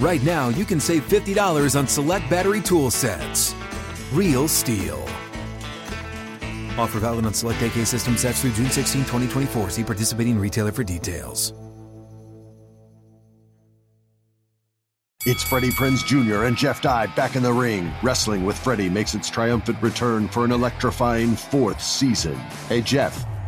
right now you can save $50 on select battery tool sets. Real STIHL. Offer valid on select AK system sets through June 16, 2024. See participating retailer for details. It's Freddie Prinze Jr. and Jeff Dye back in the ring. Wrestling with Freddie makes its triumphant return for an electrifying fourth season. Hey, Jeff.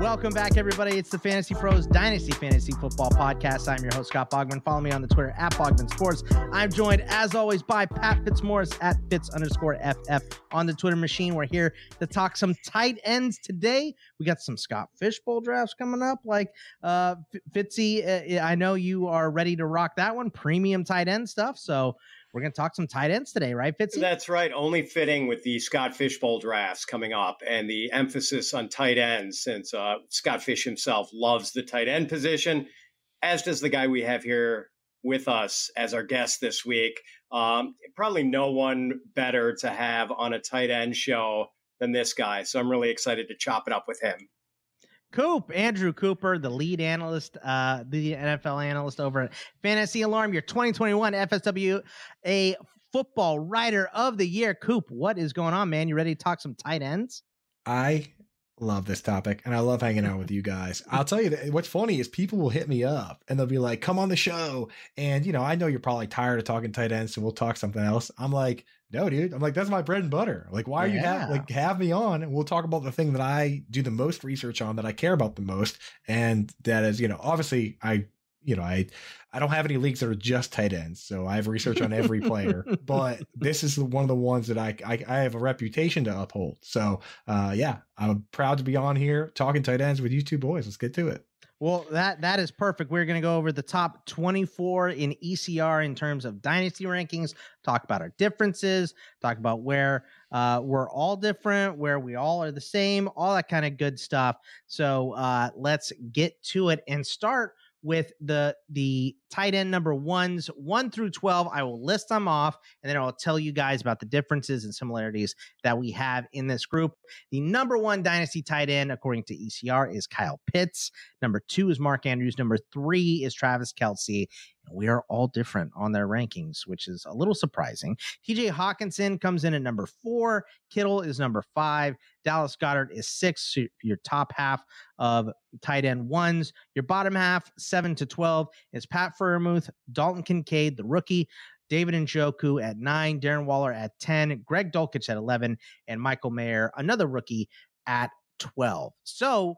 Welcome back, everybody. It's the Fantasy Pros Dynasty Fantasy Football Podcast. I'm your host, Scott Bogman. Follow me on the Twitter at Bogman Sports. I'm joined, as always, by Pat Fitzmaurice at Fitz underscore FF on the Twitter machine. We're here to talk some tight ends today. We got some Scott Fishbowl drafts coming up. Like uh, Fitzy, uh, I know you are ready to rock that one, premium tight end stuff. So we're going to talk some tight ends today, right, Fitzy? That's right. Only fitting with the Scott Fishbowl drafts coming up and the emphasis on tight ends, since uh, Scott Fish himself loves the tight end position, as does the guy we have here with us as our guest this week. Um, probably no one better to have on a tight end show than this guy. So I'm really excited to chop it up with him. Coop, Andrew Cooper, the lead analyst, uh, the NFL analyst over at Fantasy Alarm, your 2021 FSW, a football writer of the year. Coop, what is going on, man? You ready to talk some tight ends? I love this topic and I love hanging out with you guys. I'll tell you that what's funny is people will hit me up and they'll be like, come on the show. And, you know, I know you're probably tired of talking tight ends, so we'll talk something else. I'm like, no, dude. I'm like, that's my bread and butter. Like, why yeah. are you have like have me on and we'll talk about the thing that I do the most research on that I care about the most. And that is, you know, obviously I you know, I I don't have any leagues that are just tight ends, so I have research on every player. but this is one of the ones that I, I, I have a reputation to uphold. So uh, yeah, I'm proud to be on here talking tight ends with you two boys. Let's get to it. Well, that that is perfect. We're going to go over the top 24 in ECR in terms of dynasty rankings. Talk about our differences. Talk about where uh, we're all different, where we all are the same, all that kind of good stuff. So uh, let's get to it and start with the the tight end number ones one through 12 i will list them off and then i'll tell you guys about the differences and similarities that we have in this group. The number one dynasty tight end according to ecr is kyle pitts. Number two is mark andrews. Number three is travis kelce we are all different on their rankings, which is a little surprising. TJ Hockenson comes in at number four. Kittle is number five. Dallas Goedert is six. So your top half of tight end ones. Your bottom half, seven to 12, is Pat Freiermuth, Dalton Kincaid, the rookie. David Njoku at nine, Darren Waller at 10, Greg Dulcich at 11, and Michael Mayer, another rookie, at 12. So,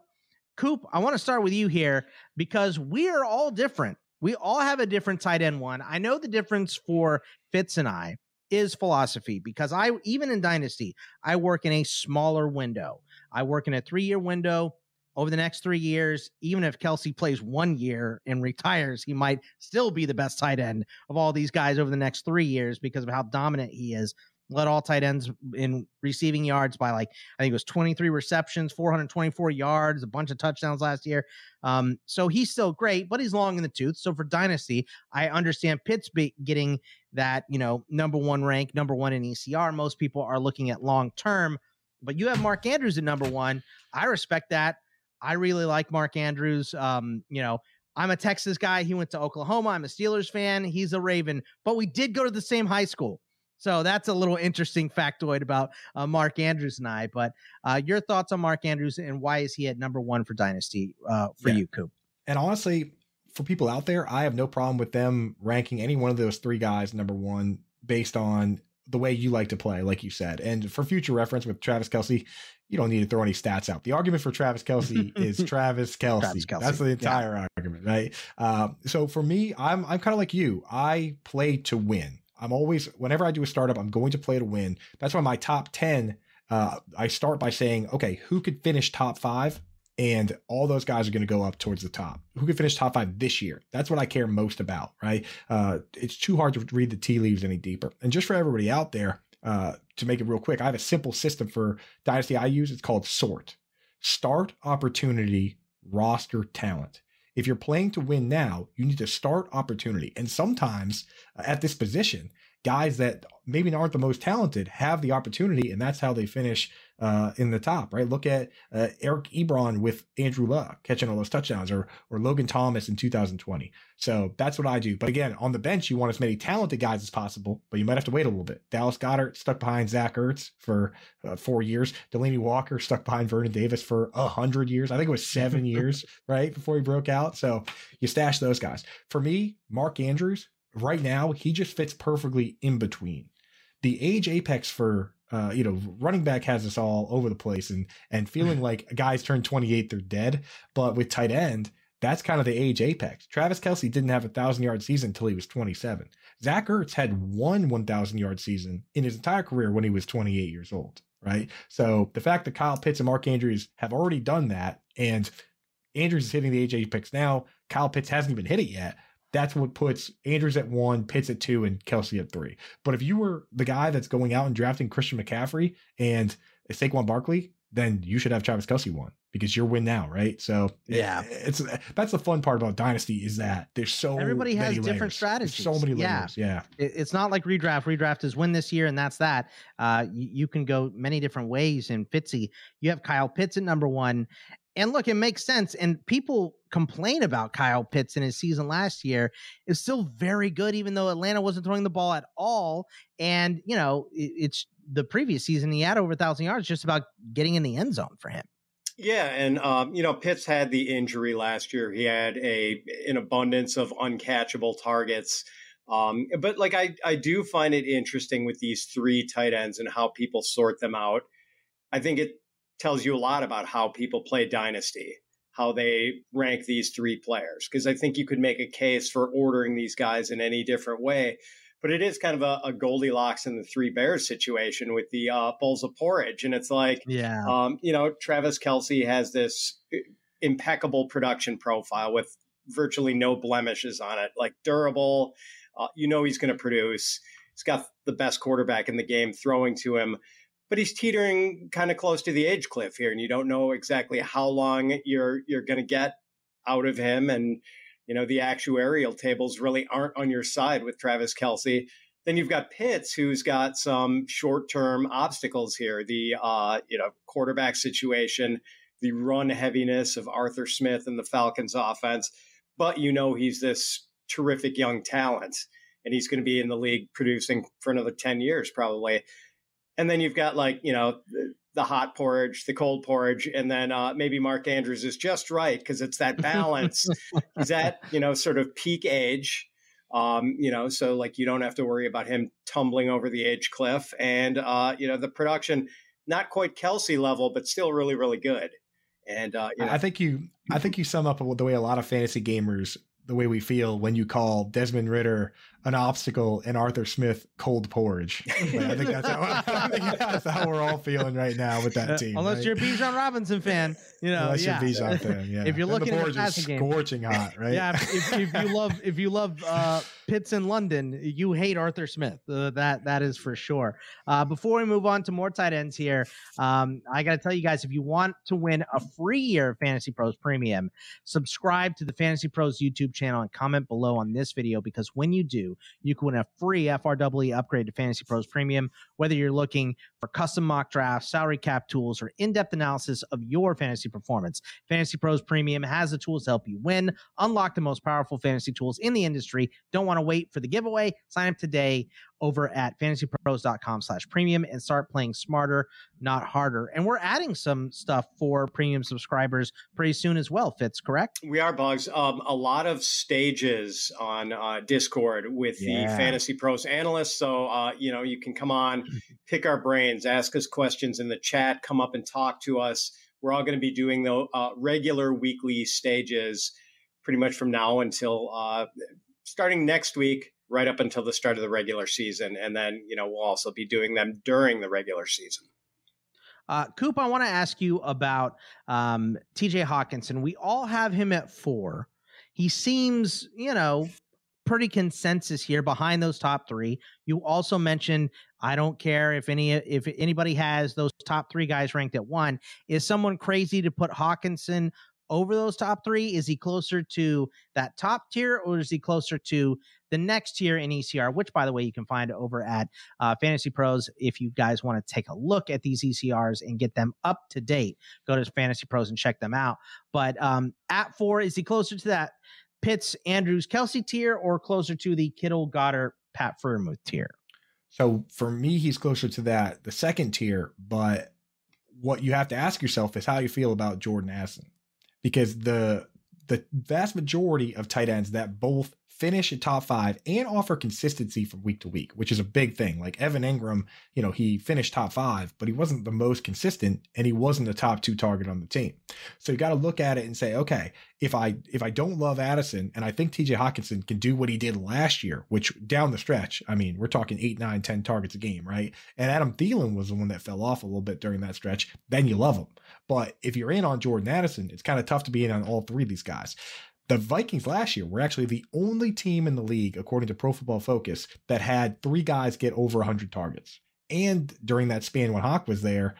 Coop, I want to start with you here because we are all different we all have a different tight end one. I know the difference for Fitz and I is philosophy because I, even in Dynasty, I work in a smaller window. I work in a three year window over the next three years. Even if Kelce plays one year and retires, he might still be the best tight end of all these guys over the next three years because of how dominant he is led all tight ends in receiving yards by like I think it was 23 receptions, 424 yards, a bunch of touchdowns last year. Um, so he's still great, but he's long in the tooth. So for dynasty, I understand Pitts getting that you know number one rank, number one in ECR. Most people are looking at long term, but you have Mark Andrews at number one. I respect that. I really like Mark Andrews. Um, you know, I'm a Texas guy. He went to Oklahoma. I'm a Steelers fan. He's a Raven, but we did go to the same high school. So that's a little interesting factoid about uh, Mark Andrews and I. But uh, your thoughts on Mark Andrews and why is he at number one for Dynasty uh, for yeah. you, Coop? And honestly, for people out there, I have no problem with them ranking any one of those three guys number one based on the way you like to play, like you said. And for future reference with Travis Kelce, you don't need to throw any stats out. The argument for Travis Kelce is Travis Kelce. Travis Kelce. That's the entire yeah. argument, right? Uh, so for me, I'm I'm kind of like you. I play to win. I'm always whenever I do a startup, I'm going to play to win. That's why my top ten. Uh, I start by saying, okay, who could finish top five? and all those guys are going to go up towards the top. Who can finish top five this year? That's what I care most about, right? Uh, it's too hard to read the tea leaves any deeper. And just for everybody out there, uh, to make it real quick, I have a simple system for Dynasty I use. It's called SORT Start Opportunity Roster Talent. If you're playing to win now, you need to start opportunity. And sometimes uh, at this position, guys that maybe aren't the most talented have the opportunity, and that's how they finish uh, in the top, right? Look at uh, Eric Ebron with Andrew Luck catching all those touchdowns, or or Logan Thomas in 2020. So that's what I do. But again, on the bench, you want as many talented guys as possible, but you might have to wait a little bit. Dallas Goedert stuck behind Zach Ertz for uh, four years. Delanie Walker stuck behind Vernon Davis for a hundred years. I think it was seven years, right, before he broke out. So you stash those guys. For me, Mark Andrews, right now, he just fits perfectly in between. The age apex for uh, you know, running back has us all over the place and and feeling like guys turn 28, they're dead. But with tight end, that's kind of the age apex. Travis Kelce didn't have a thousand yard season until he was 27. Zach Ertz had one 1,000 yard season in his entire career when he was 28 years old, right? So the fact that Kyle Pitts and Mark Andrews have already done that, and Andrews is hitting the age apex now, Kyle Pitts hasn't even hit it yet that's what puts Andrews at one, Pitts at two, and Kelce at three. But if you were the guy that's going out and drafting Christian McCaffrey and Saquon Barkley, then you should have Travis Kelce one because you're win now, right? So yeah, it's that's the fun part about Dynasty is that there's so everybody has different layers. strategies. There's so many layers. Yeah, yeah. It's not like redraft. Redraft is win this year and that's that. Uh, you, you can go many different ways. In Fitzy, you have Kyle Pitts at number one, and look, it makes sense. And people complain about Kyle Pitts in his season last year is still very good, even though Atlanta wasn't throwing the ball at all. And, you know, it, it's the previous season he had over a thousand yards just about getting in the end zone for him. Yeah, and um, you know, Pitts had the injury last year. He had a an abundance of uncatchable targets. Um, but like I, I do find it interesting with these three tight ends and how people sort them out. I think it tells you a lot about how people play Dynasty, how they rank these three players. Because I think you could make a case for ordering these guys in any different way. But it is kind of a, a Goldilocks and the Three Bears situation with the uh, bowls of porridge. And it's like, yeah, um, you know, Travis Kelce has this impeccable production profile with virtually no blemishes on it, like durable. Uh, you know, he's going to produce. He's got the best quarterback in the game throwing to him but he's teetering kind of close to the age cliff here, and you don't know exactly how long you're you're going to get out of him. And you know the actuarial tables really aren't on your side with Travis Kelce. Then you've got Pitts, who's got some short term obstacles here. The uh, you know quarterback situation, the run heaviness of Arthur Smith and the Falcons offense, but you know he's this terrific young talent, and he's going to be in the league producing for another ten years probably and then you've got like you know the, hot porridge, the cold porridge, and then uh, maybe Mark Andrews is just right because it's that balance. He's at you know sort of peak age, um, you know, so like you don't have to worry about him tumbling over the age cliff, and uh, you know the production not quite Kelce level, but still really really good. And uh, you know, I think you I think you sum up the way a lot of fantasy gamers the way we feel when you call Desmond Ridder an obstacle in Arthur Smith cold porridge. I think that's how, I think that's how we're all feeling right now with that uh, team. Unless right? you're a Bijan Robinson fan, you know. Unless yeah. you're a Bijan fan, yeah. if you're looking the at the passing game, scorching hot, right? Yeah. If, if, you love if you love uh, Pitts in London, you hate Arthur Smith. Uh, that that is for sure. Uh, before we move on to more tight ends here, um, I got to tell you guys if you want to win a free year of Fantasy Pros Premium, subscribe to the Fantasy Pros YouTube channel and comment below on this video because when you do, you can win a free FRW upgrade to Fantasy Pros Premium. Whether you're looking for custom mock drafts, salary cap tools, or in depth analysis of your fantasy performance, Fantasy Pros Premium has the tools to help you win. Unlock the most powerful fantasy tools in the industry. Don't want to wait for the giveaway? Sign up today over at fantasypros.com slash premium and start playing smarter, not harder. And we're adding some stuff for premium subscribers pretty soon as well, Fitz, correct? We are, Bugs. Um, a lot of stages on uh, Discord with yeah. the Fantasy Pros analysts. So, uh, you know, you can come on, pick our brains, ask us questions in the chat, come up and talk to us. We're all going to be doing the uh, regular weekly stages pretty much from now until uh, starting next week right up until the start of the regular season. And then, you know, we'll also be doing them during the regular season. Uh, Coop, I want to ask you about um, TJ Hockenson. We all have him at four. He seems, you know, pretty consensus here behind those top three. You also mentioned I don't care if any if anybody has those top three guys ranked at one. Is someone crazy to put Hockenson over those top three? Is he closer to that top tier or is he closer to the next tier in ECR, which by the way, you can find over at uh, Fantasy Pros. If you guys want to take a look at these ECRs and get them up to date, go to Fantasy Pros and check them out. But um, at four, is he closer to that Pitts, Andrews, Kelce tier or closer to the Kittle, Goedert, Pat Freiermuth tier? So for me, he's closer to that, the second tier. But what you have to ask yourself is how you feel about Jordan Addison because the the vast majority of tight ends that both finish at top five and offer consistency from week to week, which is a big thing. Like Evan Engram, you know, he finished top five, but he wasn't the most consistent and he wasn't the top two target on the team. So you got to look at it and say, okay, if I if I don't love Addison and I think TJ Hockenson can do what he did last year, which down the stretch, I mean, we're talking eight, nine, ten targets a game, right? And Adam Thielen was the one that fell off a little bit during that stretch, then you love him. But if you're in on Jordan Addison, it's kind of tough to be in on all three of these guys. The Vikings last year were actually the only team in the league, according to Pro Football Focus, that had three guys get over 100 targets. And during that span when Hawk was there,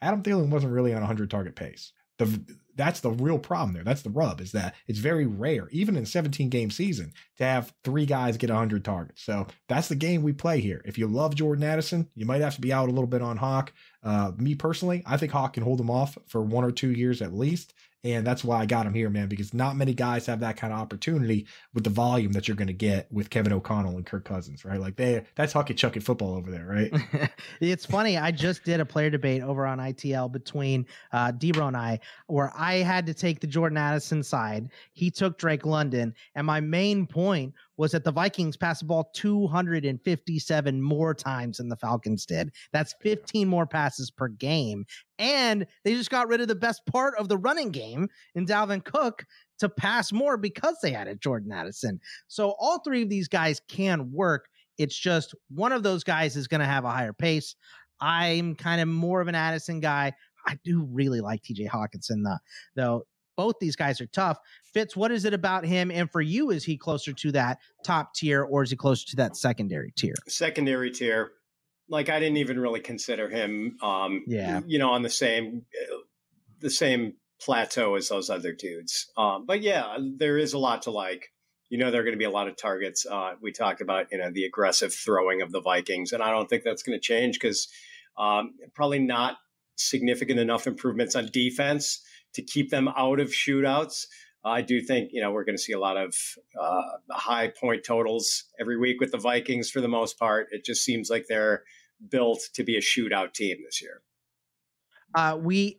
Adam Thielen wasn't really on a 100 target pace. The that's the real problem there. That's the rub is that it's very rare, even in 17 game season, to have three guys get 100 targets. So that's the game we play here. If you love Jordan Addison, you might have to be out a little bit on Hawk. Uh, me personally, I think Hawk can hold him off for one or two years at least. And that's why I got him here, man, because not many guys have that kind of opportunity with the volume that you're going to get with Kevin O'Connell and Kirk Cousins, right? Like they, that's Hucky Chucky football over there, right? it's funny. I just did a player debate over on ITL between uh, Debro and I, where I had to take the Jordan Addison side. He took Drake London. And my main point was that the Vikings passed the ball 257 more times than the Falcons did. That's 15 more passes per game. And they just got rid of the best part of the running game in Dalvin Cook to pass more because they added Jordan Addison. So all three of these guys can work. It's just one of those guys is going to have a higher pace. I'm kind of more of an Addison guy. I do really like TJ Hockenson though. Though both these guys are tough. Fitz, what is it about him? And for you, is he closer to that top tier or is he closer to that secondary tier? Secondary tier. Like I didn't even really consider him um yeah. you know, on the same the same plateau as those other dudes. Um, but yeah, there is a lot to like. You know, there are going to be a lot of targets. Uh, we talked about, you know, the aggressive throwing of the Vikings, and I don't think that's going to change because um, probably not significant enough improvements on defense to keep them out of shootouts. I do think you know we're going to see a lot of uh, high point totals every week with the Vikings for the most part. It just seems like they're built to be a shootout team this year. Uh, we,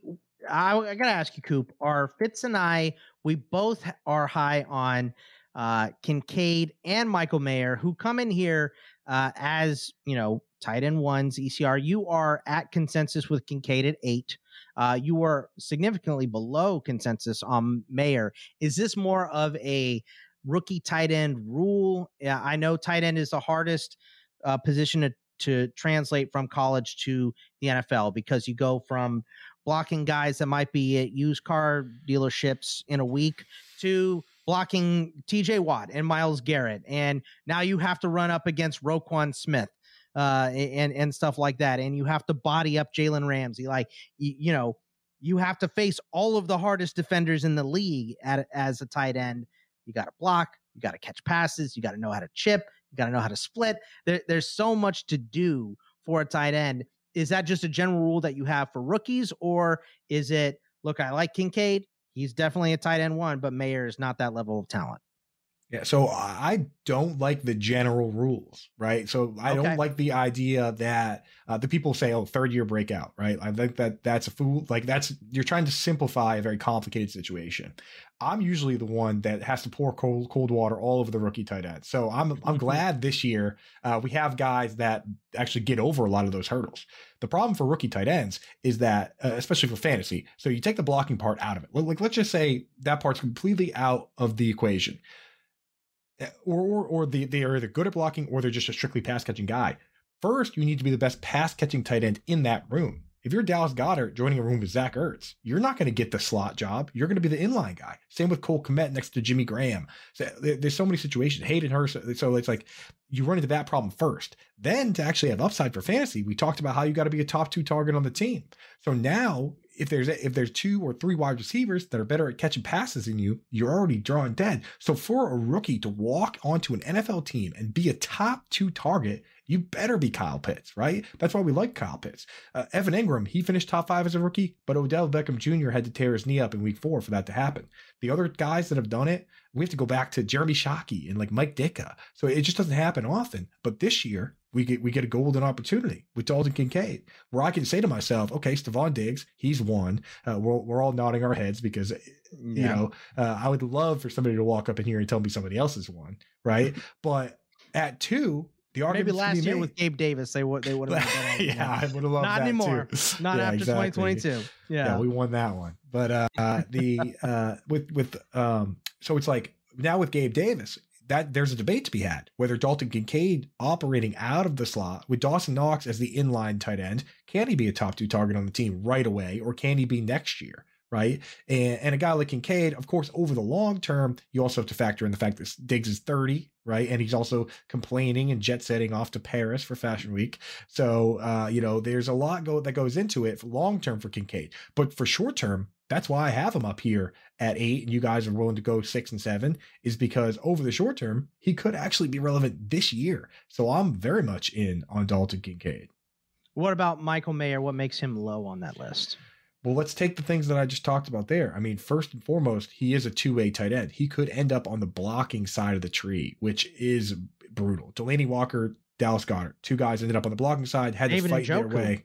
I, I got to ask you, Coop. Are Fitz and I? We both are high on uh, Kincaid and Michael Mayer, who come in here uh, as you know tight end ones ECR. You are at consensus with Kincaid at eight. Uh, you were significantly below consensus on Mayer. Is this more of a rookie tight end rule? Yeah, I know tight end is the hardest uh, position to, to translate from college to the NFL because you go from blocking guys that might be at used car dealerships in a week to blocking TJ Watt and Myles Garrett. And now you have to run up against Roquan Smith uh, and and stuff like that. And you have to body up Jalen Ramsey. Like you, you, know, you have to face all of the hardest defenders in the league at, as a tight end. You got to block. You got to catch passes. You got to know how to chip. You got to know how to split. There, there's so much to do for a tight end. Is that just a general rule that you have for rookies, or is it? Look, I like Kincaid. He's definitely a tight end one, but Mayer is not that level of talent. Yeah, so I don't like the general rules, right? So I okay. don't like the idea that uh, the people say, "Oh, third year breakout," right? I think that that's a fool. Like that's you're trying to simplify a very complicated situation. I'm usually the one that has to pour cold cold water all over the rookie tight end. So I'm I'm mm-hmm. glad this year uh, we have guys that actually get over a lot of those hurdles. The problem for rookie tight ends is that, uh, especially for fantasy, so you take the blocking part out of it. Like let's just say that part's completely out of the equation Eh, or or, or they, they are either good at blocking or they're just a strictly pass catching guy. First, you need to be the best pass catching tight end in that room. If you're Dallas Goedert joining a room with Zach Ertz, you're not going to get the slot job. You're going to be the inline guy. Same with Cole Kmet next to Jimmy Graham. So there's so many situations. Hayden Hurst. So it's like you run into that problem first. Then to actually have upside for fantasy, we talked about how you got to be a top two target on the team. So now if there's if there's two or three wide receivers that are better at catching passes than you, you're already drawn dead. So for a rookie to walk onto an NFL team and be a top two target, you better be Kyle Pitts, right? That's why we like Kyle Pitts. Uh, Evan Engram, he finished top five as a rookie, but Odell Beckham Jr. had to tear his knee up in week four for that to happen. The other guys that have done it, we have to go back to Jeremy Shockey and like Mike Ditka. So it just doesn't happen often. But this year, we get we get a golden opportunity with Dalton Kincaid, where I can say to myself, okay, Stefon Diggs, he's one. Uh, we're we're all nodding our heads because you yeah. know uh, I would love for somebody to walk up in here and tell me somebody else is one, right? but at two, the argument maybe last year made, with Gabe Davis, they would they would have. yeah, I would have loved Not that anymore. Too. Not yeah, after exactly. 2022. Yeah. yeah, we won that one. But uh, the uh, with with um, so it's like now with Gabe Davis, that there's a debate to be had whether Dalton Kincaid operating out of the slot with Dawson Knox as the inline tight end, can he be a top two target on the team right away, or can he be next year? Right. And, and a guy like Kincaid, of course, over the long term, you also have to factor in the fact that Diggs is 30, right? And he's also complaining and jet setting off to Paris for Fashion Week. So, uh, you know, there's a lot go that goes into it long term for Kincaid. But for short term, that's why I have him up here at eight, and you guys are willing to go six and seven, is because over the short term, he could actually be relevant this year. So I'm very much in on Dalton Kincaid. What about Michael Mayer? What makes him low on that list? Well, let's take the things that I just talked about there. I mean, first and foremost, he is a two way tight end. He could end up on the blocking side of the tree, which is brutal. Delanie Walker, Dallas Goedert, two guys ended up on the blocking side, had David to fight their way.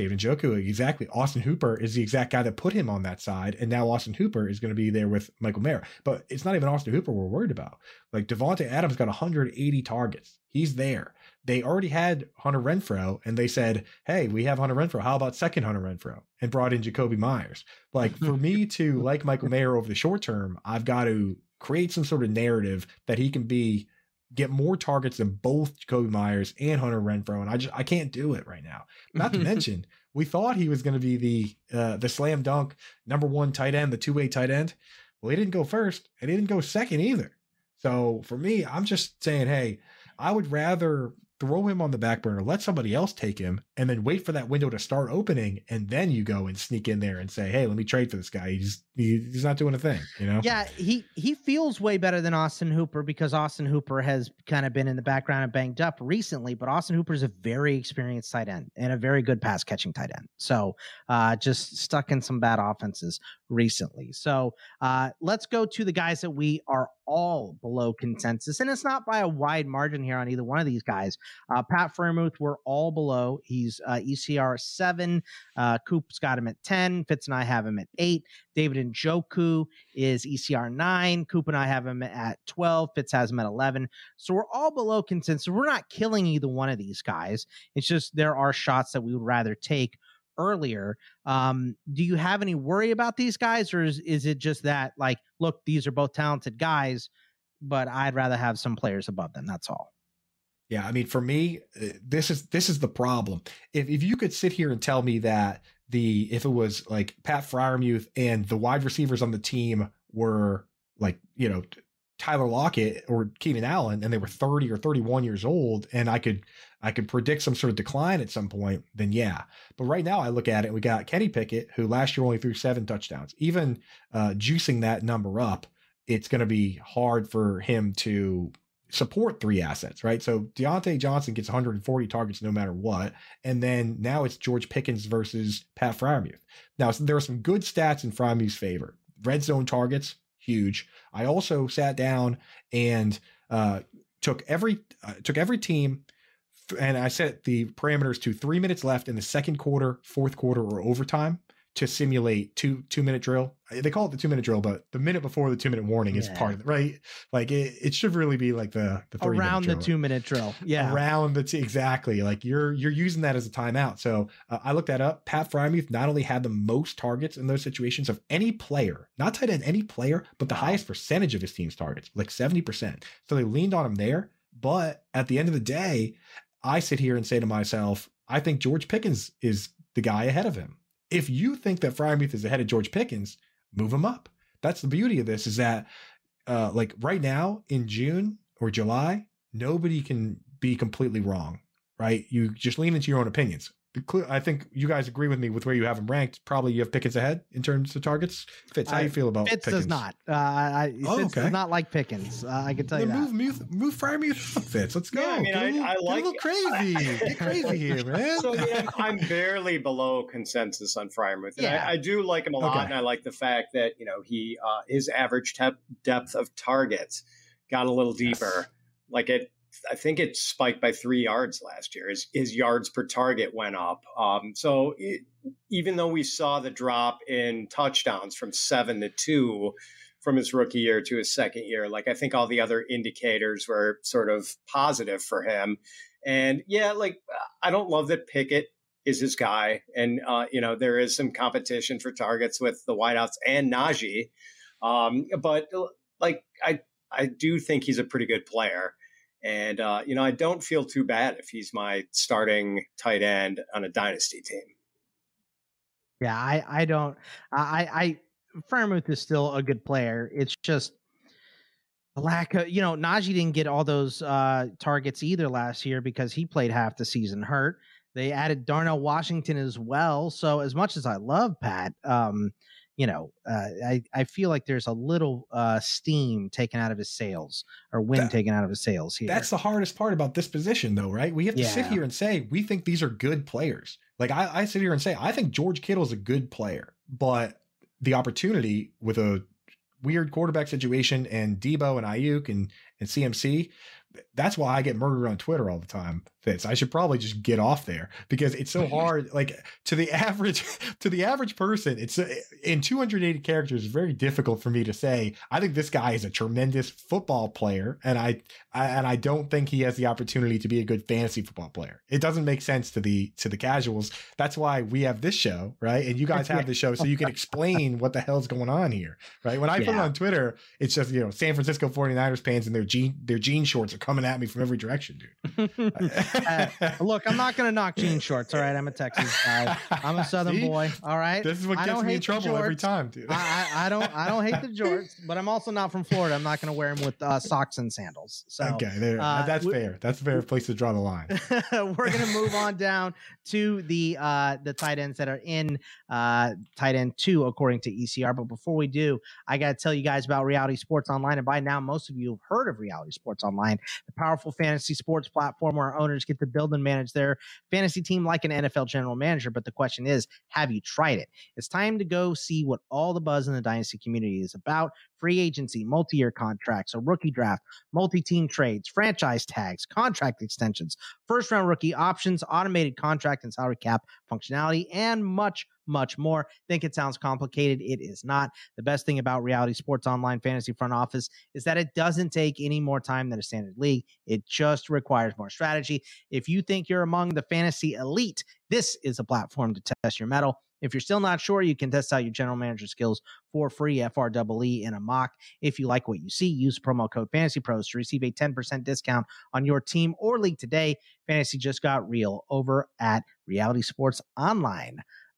David Njoku, exactly. Austin Hooper is the exact guy that put him on that side, and now Austin Hooper is going to be there with Michael Mayer. But it's not even Austin Hooper we're worried about. Like Davante Adams got 180 targets. He's there. They already had Hunter Renfrow, and they said, "Hey, we have Hunter Renfrow. How about second Hunter Renfrow?" And brought in Jakobi Myers. Like for me to like Michael Mayer over the short term, I've got to create some sort of narrative that he can be get more targets than both Jakobi Myers and Hunter Renfrow, and I just I can't do it right now. Not to mention, we thought he was going to be the uh, the slam dunk number one tight end, the two way tight end. Well, he didn't go first, and he didn't go second either. So for me, I'm just saying, hey, I would rather throw him on the back burner, let somebody else take him, and then wait for that window to start opening, and then you go and sneak in there and say, "Hey, let me trade for this guy." He's he's not doing a thing, you know. Yeah, he he feels way better than Austin Hooper because Austin Hooper has kind of been in the background and banged up recently, but Austin Hooper is a very experienced tight end and a very good pass catching tight end. So, uh, just stuck in some bad offenses recently. So, uh, let's go to the guys that we are all below consensus, and it's not by a wide margin here on either one of these guys. Uh, Pat Freiermuth, we're all below. He's uh, ECR seven. Uh, Coop's got him at 10. Fitz and I have him at eight. David Njoku is ECR nine. Coop and I have him at 12. Fitz has him at 11. So we're all below consensus. We're not killing either one of these guys. It's just there are shots that we would rather take earlier. Um, do you have any worry about these guys, or is, is it just that, like, look, these are both talented guys, but I'd rather have some players above them? That's all. Yeah, I mean, for me, uh, this is this is the problem. If if you could sit here and tell me that the if it was like Pat Freiermuth and the wide receivers on the team were like you know Tyler Lockett or Keenan Allen and they were 30 or 31 years old and I could I could predict some sort of decline at some point, then yeah. But right now I look at it, we got Kenny Pickett, who last year only threw seven touchdowns. Even uh, juicing that number up, it's going to be hard for him to support three assets, right? So Diontae Johnson gets 140 targets no matter what. And then now it's George Pickens versus Pat Freiermuth. Now, there are some good stats in Freiermuth's favor. Red zone targets, huge. I also sat down and uh, took every uh, took every team and I set the parameters to three minutes left in the second quarter, fourth quarter, or overtime to simulate two two minute drill. They call it the two minute drill, but the minute before the two minute warning is part of it, right? Like it, it should really be like the the three Around the two minute drill. Yeah. Around the exactly like you're you're using that as a timeout. So uh, I looked that up. Pat Freiermuth not only had the most targets in those situations of any player, not tight end, any player, but the highest percentage of his team's targets, like seventy percent. So they leaned on him there. But at the end of the day, I sit here and say to myself, I think George Pickens is the guy ahead of him. If you think that Freiermuth is ahead of George Pickens, move him up. That's the beauty of this is that uh like right now in June or July, nobody can be completely wrong, right? You just lean into your own opinions. The cle- I think you guys agree with me with where you have him ranked. Probably you have Pickens ahead in terms of targets. Fitz, how I- you feel about Fitz Pickens? does not. Uh, I, Oh, Fitz okay. does not like Pickens. Uh, I can tell you Then that. move, move, move Freiermuth up, Fitz. Let's go. Yeah, I mean, Get a I- little, I get like- a little crazy. Get crazy here, man. So yeah, I'm barely below consensus on Freiermuth. And Yeah. I, I do like him a lot, Okay. and I like the fact that you know he uh, his average tep- depth of targets got a little deeper. Like it, I think it spiked by three yards last year. His his yards per target went up. Um, so it, even though we saw the drop in touchdowns from seven to two from his rookie year to his second year, like I think all the other indicators were sort of positive for him. And yeah, like I don't love that Pickett is his guy, and uh, you know there is some competition for targets with the wideouts and Najee, um, but like I I do think he's a pretty good player, and uh, you know I don't feel too bad if he's my starting tight end on a dynasty team. Yeah, I, I don't. I, I, Freiermuth is still a good player. It's just a lack of, you know, Najee didn't get all those uh, targets either last year because he played half the season hurt. They added Darnell Washington as well. So as much as I love Pat, um, you know, uh, I I feel like there's a little uh, steam taken out of his sails or wind That- taken out of his sails here. That's the hardest part about this position, though, right? We have to sit here and say we think these are good players. Like I, I sit here and say I think George Kittle is a good player, but the opportunity with a weird quarterback situation and Deebo and Aiyuk and and CMC, that's why I get murdered on Twitter all the time. Fitz, I should probably just get off there because it's so hard. Like to the average, to the average person, it's uh, in 280 characters. It's very difficult for me to say. I think this guy is a tremendous football player, and I, I and I don't think he has the opportunity to be a good fantasy football player. It doesn't make sense to the to the casuals. That's why we have this show, right? And you guys have the show so you can explain what the hell's going on here, right? When I put it on Twitter, it's just you know San Francisco 49ers fans and their jean their jean shorts are coming at me from every direction, dude. Uh, look, I'm not going to knock jean shorts. All right, I'm a Texas guy. I'm a Southern See? boy. All right. This is what I gets don't me in trouble every time, dude. I, I, I don't I don't hate the jorts, but I'm also not from Florida. I'm not going to wear them with uh, socks and sandals. So okay, there. uh, that's we- fair. That's a fair place to draw the line. we're going to move on down to the uh, the tight ends that are in uh, tight end two according to ECR. But before we do, I got to tell you guys about Reality Sports Online. And by now, most of you have heard of Reality Sports Online, the powerful fantasy sports platform where owners get to build and manage their fantasy team like an NFL general manager. But the question is, have you tried it? It's time to go see what all the buzz in the dynasty community is about. Free agency, multi-year contracts, a rookie draft, multi-team trades, franchise tags, contract extensions, first round rookie options, automated contract and salary cap functionality, and much, much more. Think it sounds complicated. It is not. The best thing about Reality Sports Online Fantasy Front Office is that it doesn't take any more time than a standard league. It just requires more strategy. If you think you're among the fantasy elite, this is a platform to test your mettle. If you're still not sure, you can test out your general manager skills for free FREE in a mock. If you like what you see, use promo code Fantasy Pros to receive a 10% discount on your team or league today. Fantasy just got real over at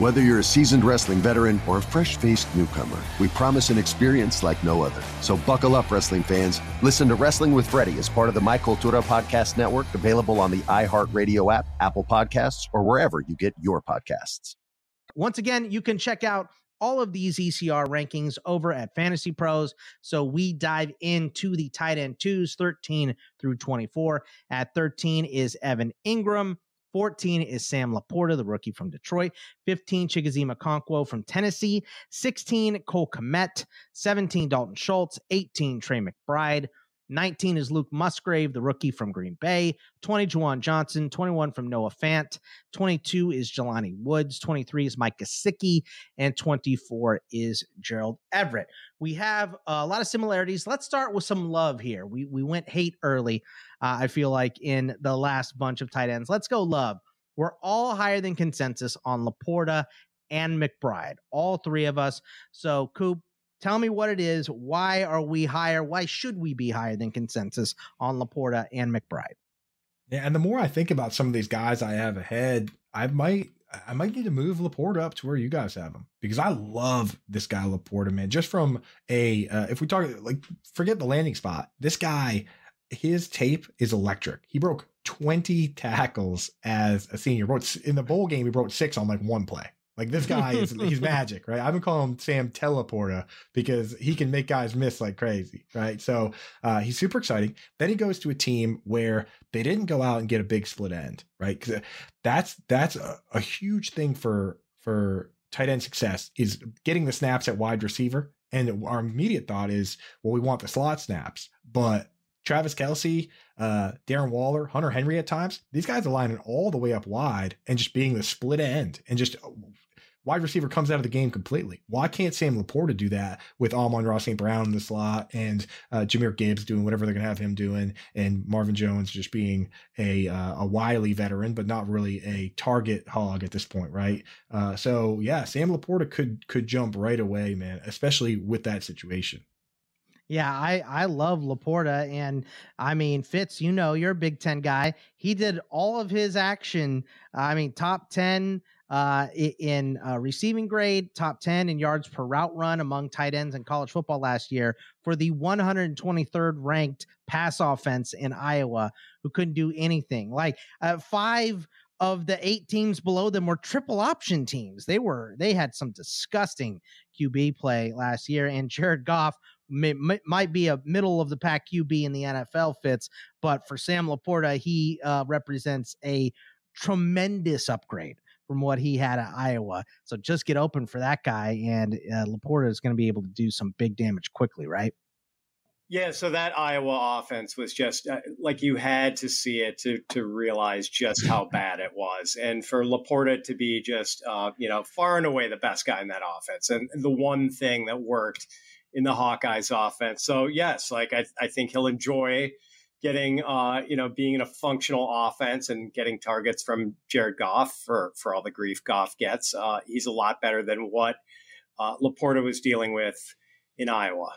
Whether you're a seasoned wrestling veteran or a fresh faced newcomer, we promise an experience like no other. So buckle up, wrestling fans. Listen to Wrestling with Freddie as part of the My Cultura Podcast Network, available on the iHeartRadio app, Apple Podcasts, or wherever you get your podcasts. Once again, you can check out all of these ECR rankings over at Fantasy Pros. So we dive into the tight end twos, 13 through 24. At 13 is Evan Engram. 14 is Sam Laporta, the rookie from Detroit. 15, Chigoziem Okonkwo from Tennessee. 16, Cole Kmet. 17, Dalton Schultz. 18, Trey McBride. 19 is Luke Musgrave, the rookie from Green Bay. 20, Juwan Johnson. 21 from Noah Fant. 22 is Jelani Woods. 23 is Mike Gesicki. And 24 is Gerald Everett. We have a lot of similarities. Let's start with some love here. We, we went hate early, uh, I feel like, in the last bunch of tight ends. Let's go love. We're all higher than consensus on Laporta and McBride, all three of us. So, Coop, Tell me what it is. Why are we higher? Why should we be higher than consensus on Laporta and McBride? Yeah, and the more I think about some of these guys I have ahead, I might I might need to move Laporta up to where you guys have him because I love this guy Laporta, man. Just from a uh, if we talk like forget the landing spot, this guy his tape is electric. He broke 20 tackles as a senior. Broke in the bowl game. He broke six on like one play. Like this guy is he's magic, right? I've been calling him Sam Teleporter because he can make guys miss like crazy, right? So uh, he's super exciting. Then he goes to a team where they didn't go out and get a big split end, right? Because that's that's a, a huge thing for for tight end success is getting the snaps at wide receiver. And our immediate thought is, well, we want the slot snaps, but Travis Kelce, uh, Darren Waller, Hunter Henry at times, these guys are lining all the way up wide and just being the split end and just wide receiver comes out of the game completely. Why can't Sam Laporta do that with Amon-Ra St. Brown in the slot and uh, Jahmyr Gibbs doing whatever they're going to have him doing, and Marvin Jones just being a uh, a wily veteran, but not really a target hog at this point, right? Uh, so yeah, Sam Laporta could could jump right away, man, especially with that situation. Yeah, I I love Laporta, and I mean Fitz. You know, you're a Big Ten guy. He did all of his action. I mean, top ten uh, in uh, receiving grade, top 10 in yards per route run among tight ends in college football last year for the 123rd ranked pass offense in Iowa, who couldn't do anything. Like uh, five of the eight teams below them were triple option teams. They were they had some disgusting QB play last year, and Jared Goff might be a middle of the pack QB in the NFL Fitz, but for Sam Laporta, he uh, represents a tremendous upgrade from what he had at Iowa. So just get open for that guy, and uh, Laporta is going to be able to do some big damage quickly, right? Yeah, so that Iowa offense was just uh, like you had to see it to to realize just how bad it was, and for Laporta to be just uh, you know far and away the best guy in that offense, and the one thing that worked in the Hawkeyes offense. So yes, like I, I think he'll enjoy getting uh, you know being in a functional offense and getting targets from Jared Goff for for all the grief Goff gets. Uh, he's a lot better than what uh, Laporta was dealing with in Iowa.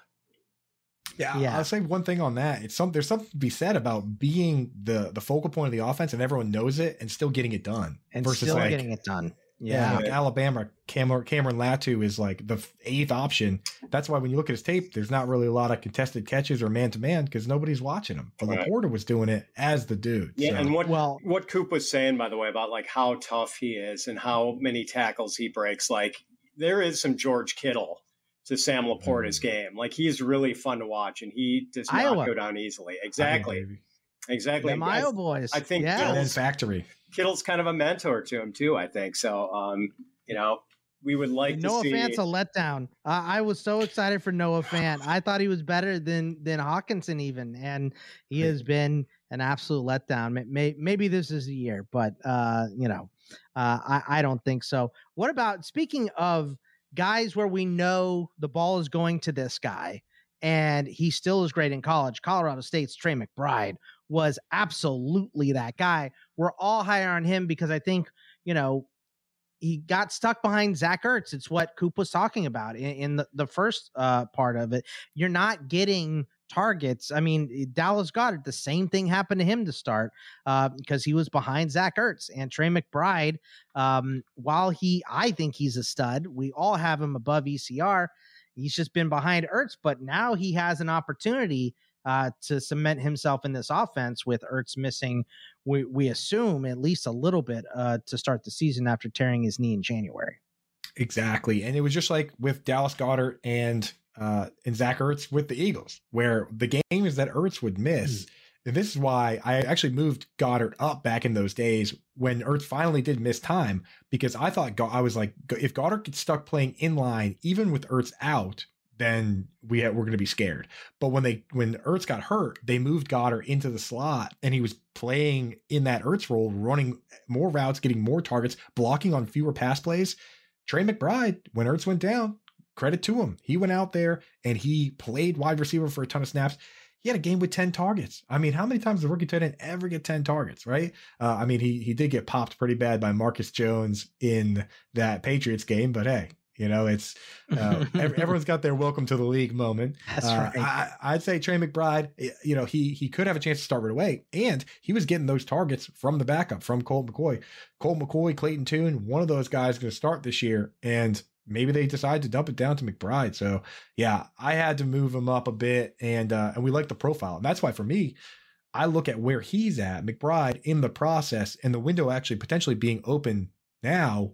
Yeah, yeah, I'll say one thing on that. It's some there's something to be said about being the the focal point of the offense and everyone knows it and still getting it done. And versus still like, getting it done. Yeah, like Alabama, Cameron, Cameron Latu is like the eighth option. That's why when you look at his tape, there's not really a lot of contested catches or man to man because nobody's watching him. But right. LaPorta was doing it as the dude. Yeah, so. and what well, what Coop was saying, by the way, about like how tough he is and how many tackles he breaks. Like there is some George Kittle to Sam LaPorta's mm. game. Like he's really fun to watch, and he does not Iowa. go down easily. Exactly. Exactly. The Iowa boys. I think yeah. Kittle's, factory. Kittle's kind of a mentor to him too. I think so. Um, you know, we would like Noah see... Fant's a letdown. Uh, I was so excited for Noah Fant. I thought he was better than than Hockenson even, and he has been an absolute letdown. maybe this is the year, but uh, you know, uh, I, I don't think so. What about speaking of guys where we know the ball is going to this guy? And he still is great in college. Colorado State's Trey McBride was absolutely that guy. We're all higher on him because I think, you know, he got stuck behind Zach Ertz. It's what Coop was talking about in, in the, the first uh, part of it. You're not getting targets. I mean, Dallas Goedert, the same thing happened to him to start uh, because he was behind Zach Ertz and Trey McBride. Um, while he, I think he's a stud, we all have him above ECR. He's just been behind Ertz, but now he has an opportunity uh, to cement himself in this offense with Ertz missing, we, we assume, at least a little bit uh, to start the season after tearing his knee in January. Exactly. And it was just like with Dallas Goedert and uh, and Zach Ertz with the Eagles, where the games that Ertz would miss. Mm. And this is why I actually moved Goedert up back in those days when Ertz finally did miss time, because I thought I was like, if Goedert gets stuck playing in line, even with Ertz out, then we we're going to be scared. But when they when Ertz got hurt, they moved Goedert into the slot, and he was playing in that Ertz role, running more routes, getting more targets, blocking on fewer pass plays. Trey McBride, when Ertz went down, credit to him, he went out there and he played wide receiver for a ton of snaps. He had a game with 10 targets. I mean, how many times does rookie tight end ever get 10 targets, right? Uh, I mean, he he did get popped pretty bad by Marcus Jones in that Patriots game, but hey, you know, it's uh, everyone's got their welcome to the league moment. That's uh, right. I, would say Trey McBride, you know, he he could have a chance to start right away, and he was getting those targets from the backup from Colt McCoy, Colt McCoy, Clayton Tune. One of those guys going to start this year, and maybe they decide to dump it down to McBride. So yeah, I had to move him up a bit, and uh, and we like the profile, and that's why for me. I look at where he's at, McBride, in the process, and the window actually potentially being open now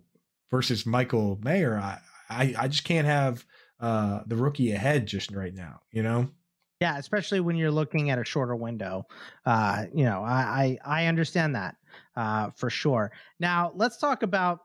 versus Michael Mayer. I, I, I just can't have uh, the rookie ahead just right now, you know? Yeah, especially when you're looking at a shorter window. Uh, you know, I, I, I understand that uh, for sure. Now, let's talk about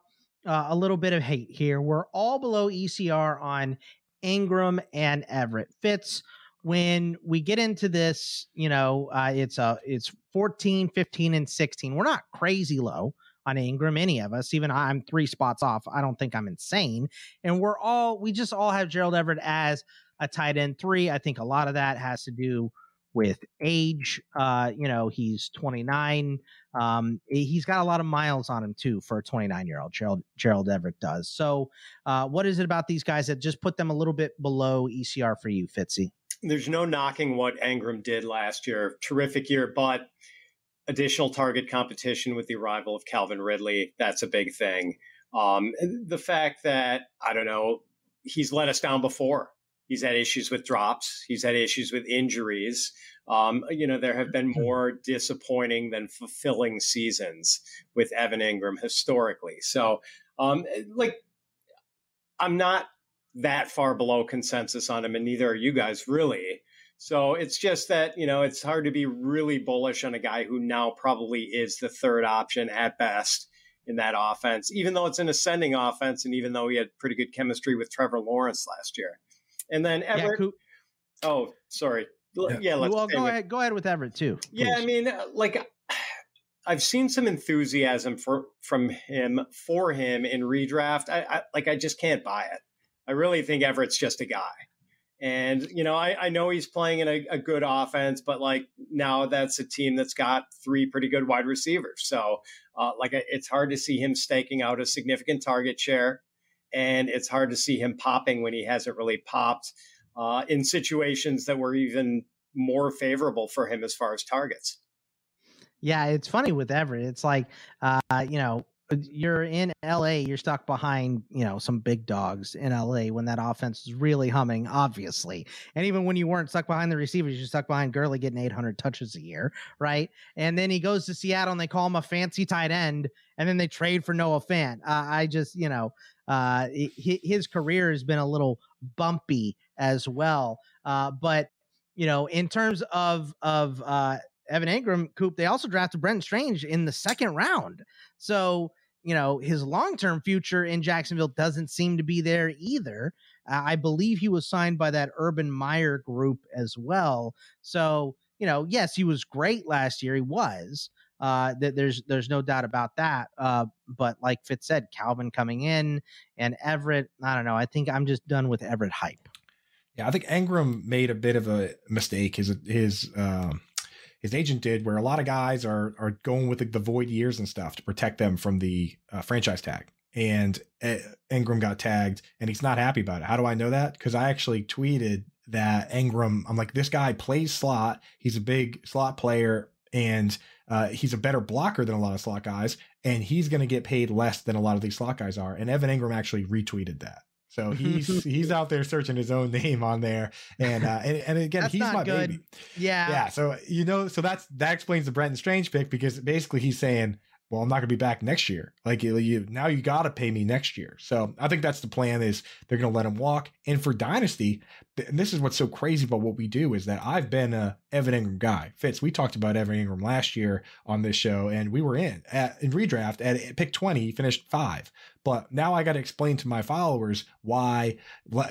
uh, a little bit of hate here. We're all below ECR on Engram and Everett. Fitz, when we get into this, you know, uh, it's a it's 14, 15, and 16. We're not crazy low on Engram, any of us. Even I'm three spots off. I don't think I'm insane. And we're all, we just all have Gerald Everett as a tight end three. I think a lot of that has to do with age. Uh, you know, he's 29. Um, he's got a lot of miles on him too for a 29 year old. Gerald Gerald Everett does. So, uh, what is it about these guys that just put them a little bit below ECR for you, Fitzy? There's no knocking what Engram did last year. Terrific year, but additional target competition with the arrival of Calvin Ridley. That's a big thing. Um, the fact that, I don't know, he's let us down before. He's had issues with drops. He's had issues with injuries. Um, you know, there have been hmm. more disappointing than fulfilling seasons with Evan Engram historically. So, um, like, I'm not that far below consensus on him, and neither are you guys really. So it's just that, you know, it's hard to be really bullish on a guy who now probably is the third option at best in that offense, even though it's an ascending offense and even though he had pretty good chemistry with Trevor Lawrence last year. And then Everett. Yeah, oh, sorry. Yeah, yeah well, go ahead. Go ahead with Everett too. Please. Yeah, I mean, like I've seen some enthusiasm for from him for him in redraft. I, I like I just can't buy it. I really think Everett's just a guy. And, you know, I, I know he's playing in a, a, good offense, but like now that's a team that's got three pretty good wide receivers. So, uh, like, it's hard to see him staking out a significant target share. And it's hard to see him popping when he hasn't really popped uh, in situations that were even more favorable for him as far as targets. Yeah, it's funny with Everett. It's like, uh, you know, you're in LA, you're stuck behind, you know, some big dogs in LA when that offense is really humming, obviously. And even when you weren't stuck behind the receivers, you're stuck behind Gurley getting 800 touches a year, right? And then he goes to Seattle and they call him a fancy tight end, and then they trade for Noah Fant. Uh, I just, you know, uh, his career has been a little bumpy as well. Uh, but you know, in terms of of uh, Evan Engram, Coop, they also drafted Brent Strange in the second round. So you know, his long term future in Jacksonville doesn't seem to be there either. Uh, I believe he was signed by that Urban Meyer group as well. So, you know, yes, he was great last year. He was. Uh, th- there's there's no doubt about that. Uh, but like Fitz said, Calvin coming in and Everett, I don't know. I think I'm just done with Everett hype. Yeah, I think Engram made a bit of a mistake. His his um, his agent did, where a lot of guys are are going with the, the void years and stuff to protect them from the uh, franchise tag. And uh, Engram got tagged, and he's not happy about it. How do I know that? Because I actually tweeted that Engram. I'm like, this guy plays slot. He's a big slot player, and uh, he's a better blocker than a lot of slot guys, and he's going to get paid less than a lot of these slot guys are. And Evan Engram actually retweeted that. So he's he's out there searching his own name on there, and uh, and, and again he's my good. baby. Yeah, yeah. So you know, so that's that explains the Brenton Strange pick because basically he's saying well, I'm not going to be back next year. Like you, now you got to pay me next year. So I think that's the plan is they're going to let him walk. And for dynasty, and this is what's so crazy about what we do is that I've been a Evan Engram guy. Fitz, we talked about Evan Engram last year on this show, and we were in at, in redraft at pick 20, he finished five. But now I got to explain to my followers why,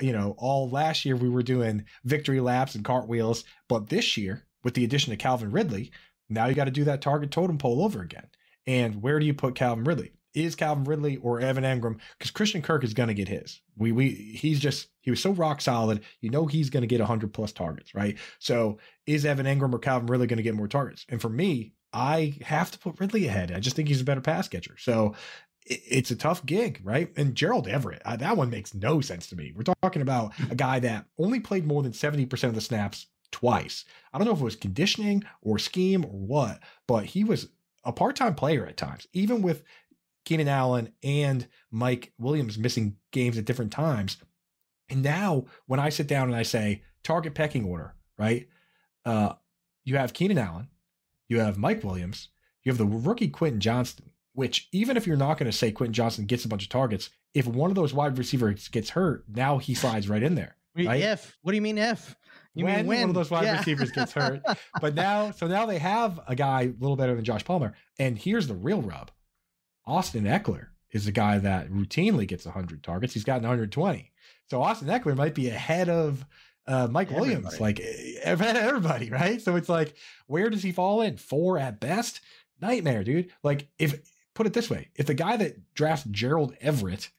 you know, all last year we were doing victory laps and cartwheels, but this year with the addition of Calvin Ridley, now you got to do that target totem pole over again. And where do you put Calvin Ridley? Is Calvin Ridley or Evan Engram? Because Christian Kirk is going to get his. We we he's just he was so rock solid. You know he's going to get hundred plus targets, right? So is Evan Engram or Calvin Ridley going to get more targets? And for me, I have to put Ridley ahead. I just think he's a better pass catcher. So it's a tough gig, right? And Gerald Everett, uh, that one makes no sense to me. We're talking about a guy that only played more than 70% of the snaps twice. I don't know if it was conditioning or scheme or what, but he was a part-time player at times, even with Keenan Allen and Mike Williams missing games at different times. And now when I sit down and I say target pecking order, right? Uh, you have Keenan Allen, you have Mike Williams, you have the rookie Quentin Johnston, which even if you're not going to say Quentin Johnston gets a bunch of targets, if one of those wide receivers gets hurt, now he slides right in there. Right? If what do you mean if? You when, mean when one of those wide yeah. receivers gets hurt. but now, so now they have a guy a little better than Josh Palmer. And here's the real rub: Austin Ekeler is a guy that routinely gets 100 targets. He's gotten 120. So Austin Ekeler might be ahead of uh, Mike everybody. Williams, like everybody, right? So it's like, where does he fall in? Four at best? Nightmare, dude. Like, if put it this way, if the guy that drafts Gerald Everett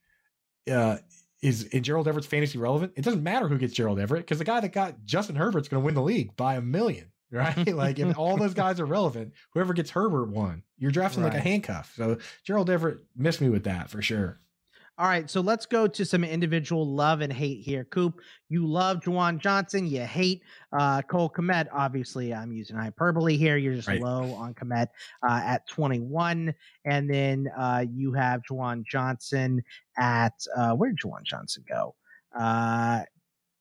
uh, is in Gerald Everett's fantasy relevant? It doesn't matter who gets Gerald Everett because the guy that got Justin Herbert's going to win the league by a million, right? like if all those guys are relevant, whoever gets Herbert won. You're drafting right. like a handcuff. So Gerald Everett missed me with that for sure. All right, so let's go to some individual love and hate here. Coop, you love Juwan Johnson, you hate uh, Cole Kmet. Obviously, I'm using hyperbole here. You're just right. low on Kmet uh, at 21, and then uh, you have Juwan Johnson at uh, where did Juwan Johnson go? Uh,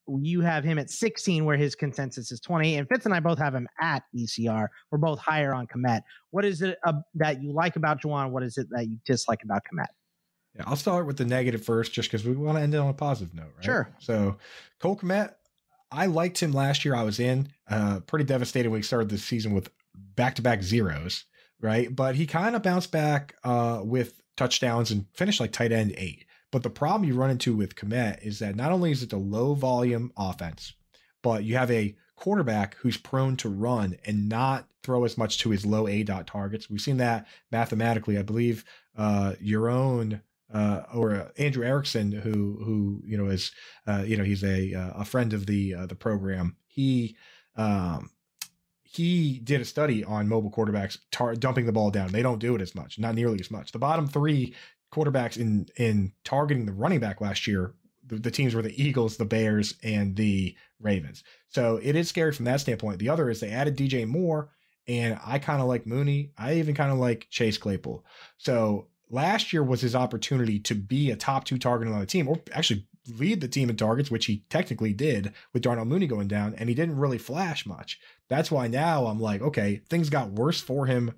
you have him at 16, where his consensus is 20, and Fitz and I both have him at ECR. We're both higher on Kmet. What is it uh, that you like about Juwan? What is it that you dislike about Kmet? Yeah, I'll start with the negative first, just because we want to end it on a positive note, right? Sure. So, Cole Kmet, I liked him last year. I was in uh, pretty devastated when he started the season with back-to-back zeros, right? But he kind of bounced back uh, with touchdowns and finished like tight end eight. But the problem you run into with Kmet is that not only is it a low volume offense, but you have a quarterback who's prone to run and not throw as much to his low A dot targets. We've seen that mathematically. I believe uh, your own uh, or uh, Andrew Erickson, who who you know is uh, you know he's a uh, a friend of the uh, the program. He um, he did a study on mobile quarterbacks tar- dumping the ball down. They don't do it as much, not nearly as much. The bottom three quarterbacks in in targeting the running back last year, the, the teams were the Eagles, the Bears, and the Ravens. So it is scary from that standpoint. The other is they added DJ Moore, and I kind of like Mooney. I even kind of like Chase Claypool. So last year was his opportunity to be a top two target on the team, or actually lead the team in targets, which he technically did with Darnell Mooney going down, and he didn't really flash much. That's why now I'm like, okay, things got worse for him,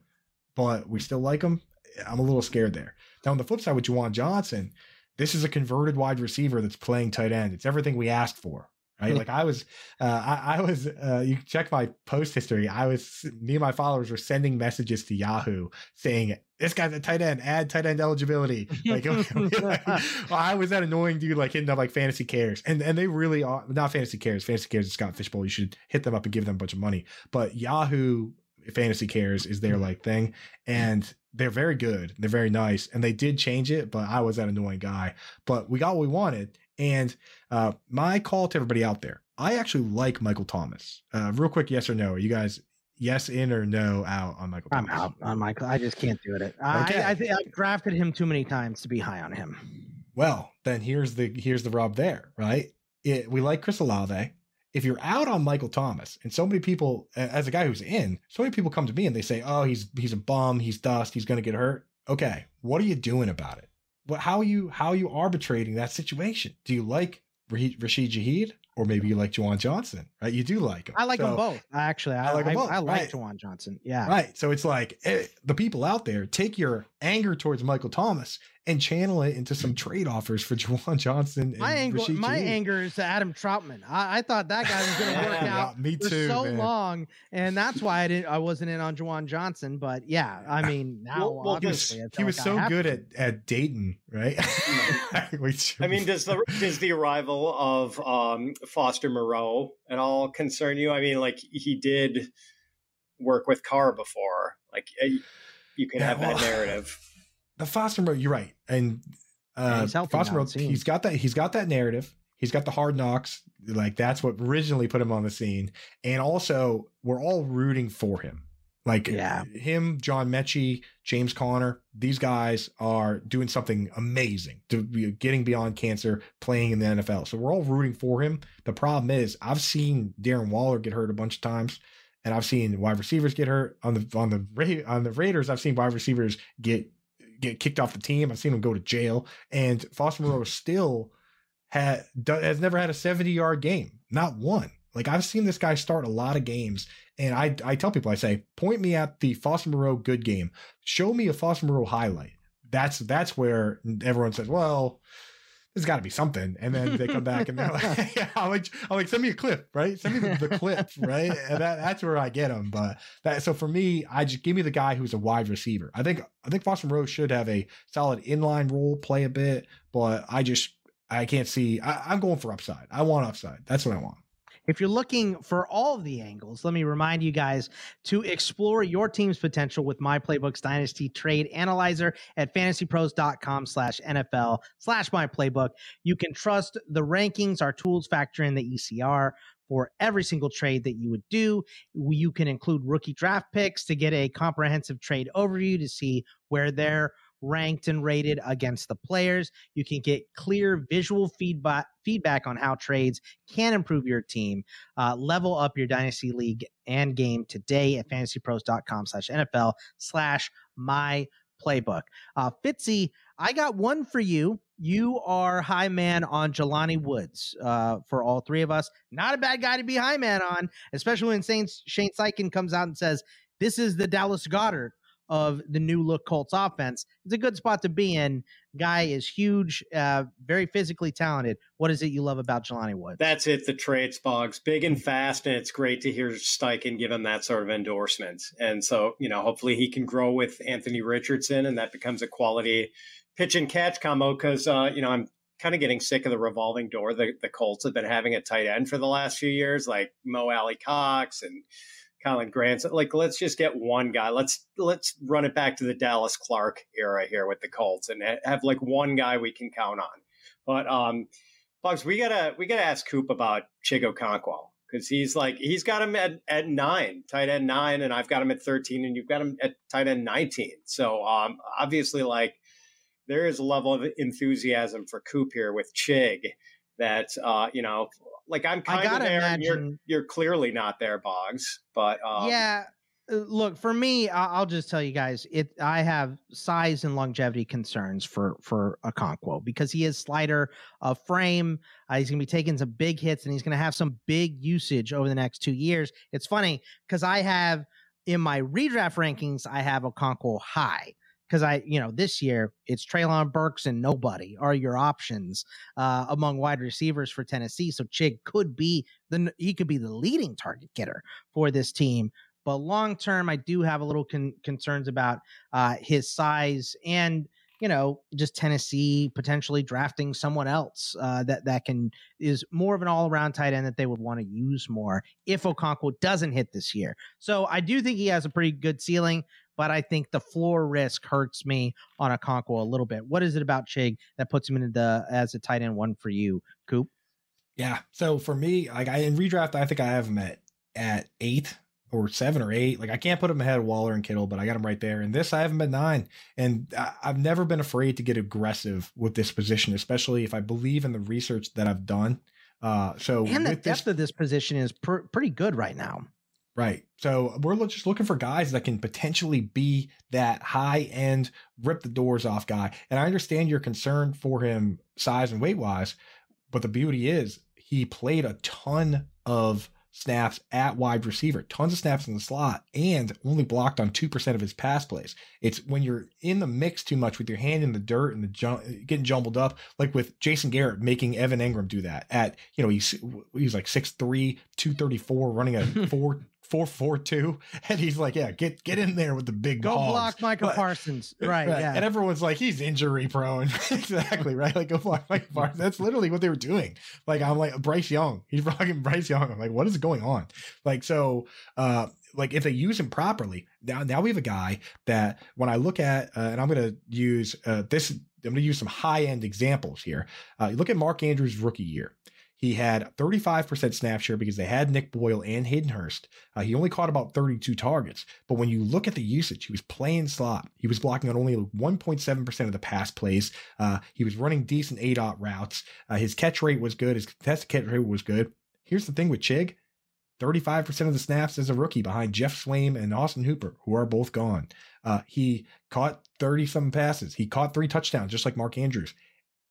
but we still like him. I'm a little scared there. Now on the flip side with Juwan Johnson, this is a converted wide receiver that's playing tight end. It's everything we asked for right? like I was, uh, I, I, was. Uh, you check my post history. I was. Me and my followers were sending messages to Yahoo saying, "This guy's a tight end. Add tight end eligibility." Like, like well, I was that annoying dude, like hitting up like Fantasy Cares, and and they really are not Fantasy Cares. Fantasy Cares is Scott Fish Bowl. You should hit them up and give them a bunch of money. But Yahoo Fantasy Cares is their like thing, and they're very good. They're very nice, and they did change it, but I was that annoying guy. But we got what we wanted, and uh, my call to everybody out there, I actually like Michael Thomas. Uh, real quick, yes or no? Are you guys yes in or no out on Michael Thomas? I'm out on Michael. I just can't do it. Okay. I, I think I've drafted him too many times to be high on him. Well, then here's the here's the rub there, right? It, we like Chris Olave. If you're out on Michael Thomas, and so many people, as a guy who's in, so many people come to me and they say, "Oh, he's he's a bum. He's dust. He's going to get hurt." Okay, what are you doing about it? What how you how you arbitrating that situation? Do you like Rashid Shaheed or maybe you like Juwan Johnson, right? You do like him. I like so, them both. Actually, I, I like them both. I, I like right. Juwan Johnson. Yeah. Right. So it's like eh, the people out there take your anger towards Michael Thomas and channel it into some trade offers for Juwan Johnson. my anger, my anger is to Adam Trautman. I, I thought that guy was going to work out yeah, me too, for so man. long, and that's why I didn't. I wasn't in on Juwan Johnson. But yeah, I mean now well, well, he was, he was so good at, at Dayton, right? I mean, does the does the arrival of um, Foster Moreau at all concern you? I mean, like he did work with Carr before. Like eh, you could yeah, have well, that narrative the Foster Moreau, you're right, and uh, yeah, Foster Moreau, he's got that. He's got that narrative. He's got the hard knocks. Like that's what originally put him on the scene, and also we're all rooting for him. Like yeah. him, John Metchie, James Conner, these guys are doing something amazing to be getting beyond cancer, playing in the NFL. So we're all rooting for him. The problem is, I've seen Darren Waller get hurt a bunch of times, and I've seen wide receivers get hurt on the on the on the Raiders. I've seen wide receivers get get kicked off the team. I've seen them go to jail, and Foster Moreau still had has never had a 70 yard game, not one. Like I've seen this guy start a lot of games, and I I tell people I say point me at the Foster Moreau good game, show me a Foster Moreau highlight. That's that's where everyone says, well, there's got to be something. And then they come back and they're like, yeah, I'm like, I'm like, send me a clip, right? Send me the, the clip, right? And that, that's where I get them. But that, so for me, I just give me the guy who's a wide receiver. I think, I think Foster Rose should have a solid inline role, play a bit, but I just, I can't see, I, I'm going for upside. I want upside. That's what I want. If you're looking for all of the angles, let me remind you guys to explore your team's potential with my playbooks dynasty trade analyzer at fantasypros.com slash NFL slash my playbook. You can trust the rankings. Our tools factor in the ECR for every single trade that you would do. You can include rookie draft picks to get a comprehensive trade overview to see where they're ranked and rated against the players. You can get clear visual feedback feedback on how trades can improve your team. Uh, level up your dynasty league and game today at fantasypros.com slash NFL slash my playbook. Uh, Fitzy, I got one for you. You are high man on Jelani Woods uh, for all three of us. Not a bad guy to be high man on, especially when Shane, Shane Steichen comes out and says, this is the Dallas Goedert of the new look Colts offense. It's a good spot to be in. Guy is huge, uh, very physically talented. What is it you love about Jelani Woods? That's it. The trade spogs, big and fast, and it's great to hear Steichen give him that sort of endorsement. And so, you know, hopefully he can grow with Anthony Richardson, and that becomes a quality pitch and catch combo. Because uh, you know, I'm kind of getting sick of the revolving door the, the Colts have been having a tight end for the last few years, like Mo Alie-Cox and Kylen Grant. Like, let's just get one guy. Let's let's run it back to the Dallas Clark era here with the Colts and have like one guy we can count on. But um, Bugs, we gotta we gotta ask Coop about Chig Okonkwo because he's like he's got him at, at nine, tight end nine, and I've got him at thirteen, and you've got him at tight end nineteen. So um, obviously, like there is a level of enthusiasm for Coop here with Chig that uh, you know like I'm kind of there. Imagine, you're you're clearly not there, Boggs. But um, yeah, Uh, look for me i'll just tell you guys it i have size and longevity concerns for for Okonkwo because he is slider of frame uh, he's gonna be taking some big hits and he's gonna have some big usage over the next two years it's funny because i have in my redraft rankings i have Okonkwo high because I, you know, this year it's Treylon Burks and nobody are your options uh, among wide receivers for Tennessee. So Chig could be the he could be the leading target getter for this team. But long term, I do have a little con- concerns about uh, his size and you know just Tennessee potentially drafting someone else uh, that that can is more of an all around tight end that they would want to use more if Okonkwo doesn't hit this year. So I do think he has a pretty good ceiling, but I think the floor risk hurts me on a Okonkwo a little bit. What is it about Chig that puts him into the as a tight end one for you, Coop? Yeah. So for me, like I in redraft, I think I have him at at eight or seven or eight. Like I can't put him ahead of Waller and Kittle, but I got him right there. And this I have him at nine. And I, have never been afraid to get aggressive with this position, especially if I believe in the research that I've done. Uh, so and the depth this, of this position is pr- pretty good right now. Right. So we're just looking for guys that can potentially be that high end, rip the doors off guy. And I understand your concern for him size and weight wise, but the beauty is he played a ton of snaps at wide receiver, tons of snaps in the slot, and only blocked on 2% of his pass plays. It's when you're in the mix too much with your hand in the dirt and the jum- getting jumbled up, like with Jason Garrett making Evan Engram do that at, you know, he's, he's like 6'3, 234, running a four four four two, and he's like, "Yeah, get get in there with the big go hogs. block Micah but, Parsons, right, right? Yeah, and everyone's like, he's injury prone, exactly, right? Like go block Micah Parsons. That's literally what they were doing. Like I'm like Bryce Young, he's blocking Bryce Young. I'm like, what is going on? Like so, uh, like if they use him properly, now now we have a guy that when I look at, uh, and I'm going to use uh, this. I'm going to use some high end examples here. Uh, look at Mark Andrews' rookie year. He had 35% snap share because they had Nick Boyle and Hayden Hurst. Uh, he only caught about 32 targets. But when you look at the usage, he was playing slot. He was blocking on only 1.7% of the pass plays. Uh, he was running decent A dot routes. Uh, his catch rate was good. His contested catch rate was good. Here's the thing with Chig 35% of the snaps as a rookie behind Geoff Swaim and Austin Hooper, who are both gone. Uh, he caught 30 some passes. He caught three touchdowns, just like Mark Andrews.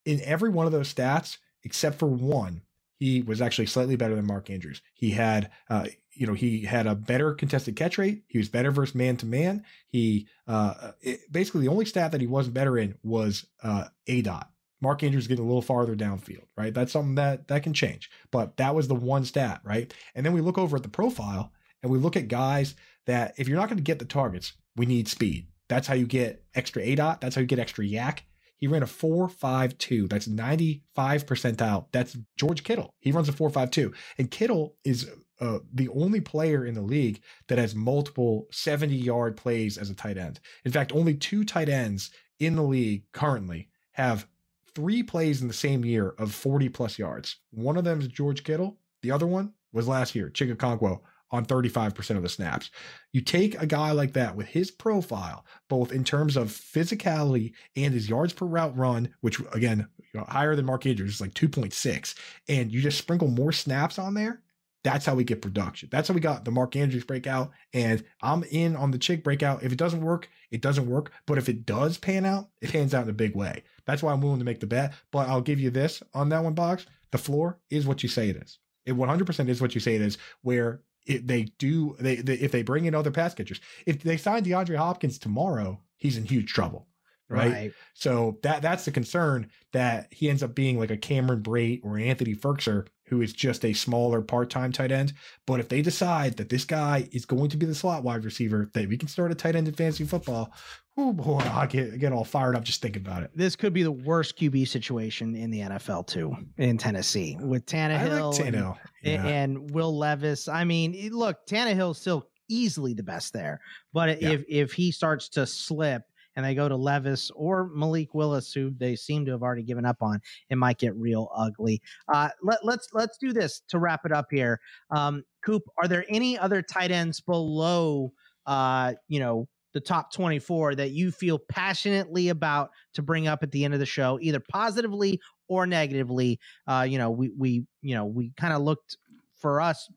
In every one of those stats, except for one, he was actually slightly better than Mark Andrews. He had, uh, you know, he had a better contested catch rate. He was better versus man to man. He uh, it, basically the only stat that he wasn't better in was uh, a dot. Mark Andrews getting a little farther downfield, right? That's something that that can change, but that was the one stat, right? And then we look over at the profile and we look at guys that if you're not going to get the targets, we need speed. That's how you get extra A dot. That's how you get extra YAC. He ran a 4.52. That's 95 percentile. That's George Kittle. He runs a 4.52. And Kittle is uh, the only player in the league that has multiple 70 yard plays as a tight end. In fact, only two tight ends in the league currently have three plays in the same year of 40 plus yards. One of them is George Kittle. The other one was last year, Chig Okonkwo on 35% of the snaps. You take a guy like that with his profile, both in terms of physicality and his yards per route run, which again, you know, higher than Mark Andrews, like 2.6, and you just sprinkle more snaps on there. That's how we get production. That's how we got the Mark Andrews breakout. And I'm in on the Chig breakout. If it doesn't work, it doesn't work. But if it does pan out, it pans out in a big way. That's why I'm willing to make the bet. But I'll give you this on that one box. The floor is what you say it is. It 100% is what you say it is, where if they do they, they, if they bring in other pass catchers if they sign DeAndre Hopkins tomorrow he's in huge trouble right? right? so that that's the concern that he ends up being like a Cameron Brate or Anthony Firkser who is just a smaller part-time tight end but if they decide that this guy is going to be the slot wide receiver that we can start a tight end in fantasy football Oh boy, I get get all fired up just thinking about it. This could be the worst QB situation in the NFL too, in Tennessee with Tannehill, like Tannehill. And, yeah. and, Will Levis. I mean, look, Tannehill's still easily the best there, but yeah. if if he starts to slip and they go to Levis or Malik Willis, who they seem to have already given up on, it might get real ugly. Uh, let, let's let's do this to wrap it up here. Um, Coop, are there any other tight ends below? Uh, you know the top 24 that you feel passionately about to bring up at the end of the show, either positively or negatively. Uh, you know, we we you know we kind of looked for us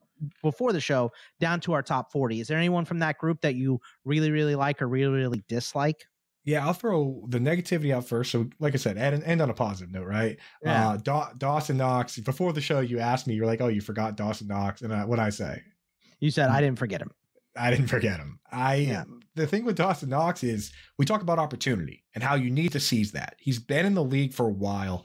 before the show down to our top 40. Is there anyone from that group that you really, really like or really, really dislike? Yeah, I'll throw the negativity out first. So, like I said, end, end on a positive note, right? Yeah. Uh, Daw- Dawson Knox. Before the show, you asked me, you're like, "Oh, you forgot Dawson Knox," and what I say? You said I didn't forget him. I didn't forget him. I Yeah. the thing with Dawson Knox is we talk about opportunity and how you need to seize that. He's been in the league for a while.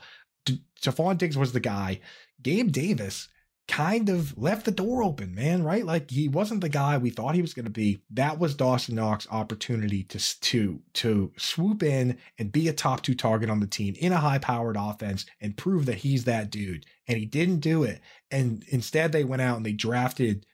Stefon Diggs was the guy. Gabe Davis kind of left the door open, man, right? Like he wasn't the guy we thought he was going to be. That was Dawson Knox's opportunity to to to swoop in and be a top 2 target on the team in a high-powered offense and prove that he's that dude. And he didn't do it. And instead they went out and they drafted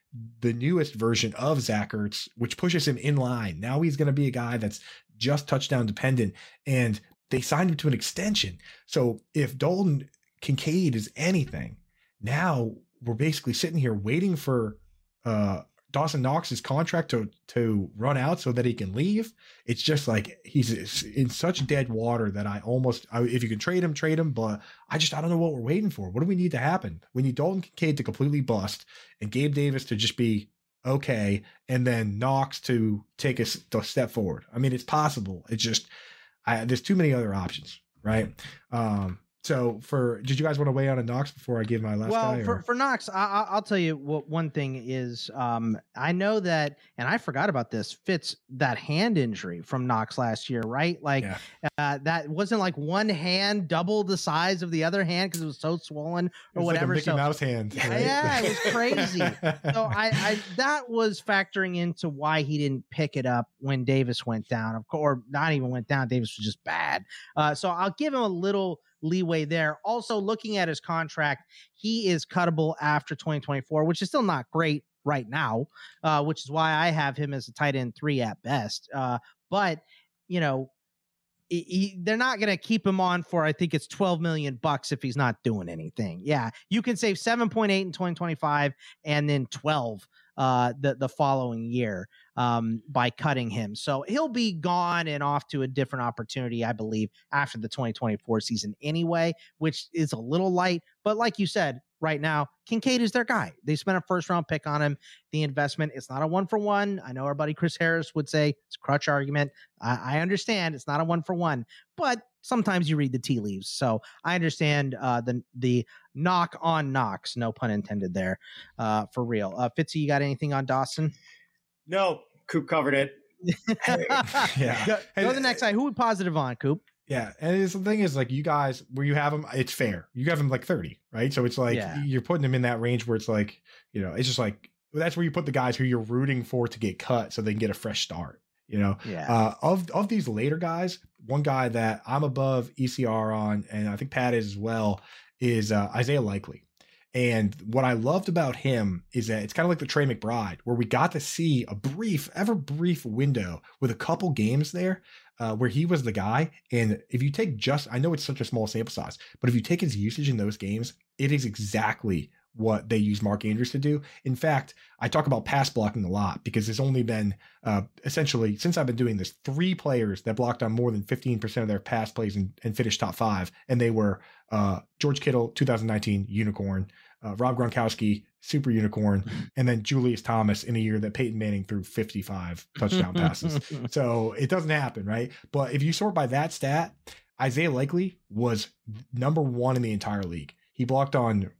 the newest version of Zach Ertz, which pushes him in line. Now he's going to be a guy that's just touchdown dependent. And they signed him to an extension. So if Dalton Kincaid is anything, now we're basically sitting here waiting for uh, Dawson Knox's contract to to run out so that he can leave. It's just like he's in such dead water that I almost, I, if you can trade him, trade him. But I just I don't know what we're waiting for. What do we need to happen? We need Dalton Kincaid to completely bust and Gabe Davis to just be okay, and then Knox to take a step forward. I mean, it's possible. It's just I, there's too many other options, right? Um, so for did you guys want to weigh on a Knox before I give my last well, guy? for, for Knox, I, I- I'll tell you what one thing is. Um, I know that, and I forgot about this. Fitz that hand injury from Knox last year, right? Like Yeah. uh, that wasn't like one hand double the size of the other hand because it was so swollen It or like whatever. Mickey so Mouse hand. Yeah, right? yeah, it was crazy. so I, I that was factoring into why he didn't pick it up when Davis went down. Of course, or not even went down. Davis was just bad. Uh, so I'll give him a little leeway there. Also, looking at his contract, he is cuttable after 2024, which is still not great right now. Uh, which is why I have him as a tight end three at best. Uh, but you know. he- he- they're not going to keep him on for I think it's 12 million bucks if he's not doing anything. Yeah, you can save 7.8 in 2025 and then 12 uh the the following year um by cutting him. So he'll be gone and off to a different opportunity I believe after the 2024 season anyway, which is a little light, but like you said, right now Kincaid is their guy. They spent a first round pick on him. The investment it's not a one for one. I know our buddy Chris Harris would say it's a crutch argument. I, I understand it's not a one for one, but sometimes you read the tea leaves. So I understand uh, the the knock on Knox, no pun intended there, uh, for real. Uh, Fitzy, you got anything on Dawson? No, Coop covered it. yeah. Go, go to the next guy. Who we positive on, Coop? Yeah, and it's, the thing is, like you guys, where you have them, it's fair. You have them like thirty, right? So it's like Yeah. you're putting them in that range where it's like, you know, it's just like that's where you put the guys who you're rooting for to get cut, so they can get a fresh start. You know, Yeah. uh, of of these later guys, one guy that I'm above ECR on, and I think Pat is as well, is uh, Isaiah Likely. And what I loved about him is that it's kind of like the Trey McBride, where we got to see a brief, ever brief window with a couple games there uh, where he was the guy. And if you take just, I know it's such a small sample size, but if you take his usage in those games, it is exactly what they use Mark Andrews to do. In fact, I talk about pass blocking a lot because there's only been uh, essentially since I've been doing this, three players that blocked on more than 15% of their pass plays and, and finished top five. And they were uh, George Kittle, 2019 unicorn, uh, Rob Gronkowski, super unicorn, and then Julius Thomas in a year that Peyton Manning threw 55 touchdown passes. So it doesn't happen, right? But if you sort by that stat, Isaiah Likely was number one in the entire league. He blocked on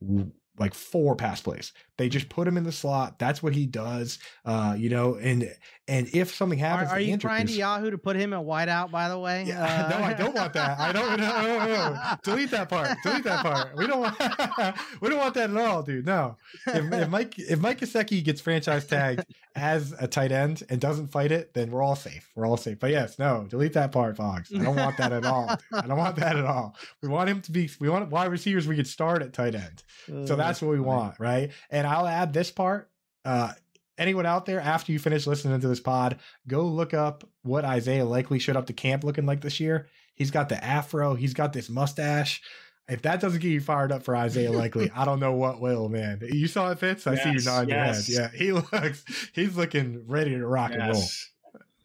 like four pass plays. They just put him in the slot. That's what he does. Uh, you know, and and if something happens, are to you trying to Yahoo to put him at whiteout? By the way, yeah, no, I don't want that. I don't. No, no, no. Delete that part. Delete that part. We don't want. we don't want that at all, dude. No. If, if Mike if Mike Gesicki gets franchise tagged as a tight end and doesn't fight it, then we're all safe. We're all safe. But yes, no, delete that part, Fox. I don't want that at all. dude. I don't want that at all. We want him to be. We want wide receivers. We could start at tight end. So that's what we want, right? And I'll add this part. Uh, anyone out there, after you finish listening to this pod, go look up what Isaiah Likely showed up to camp looking like this year. He's got the afro, he's got this mustache. If that doesn't get you fired up for Isaiah Likely, I don't know what will, man. You saw it, Fitz? I see you nodding yes. your head. Yeah, he looks, he's looking ready to rock Yes.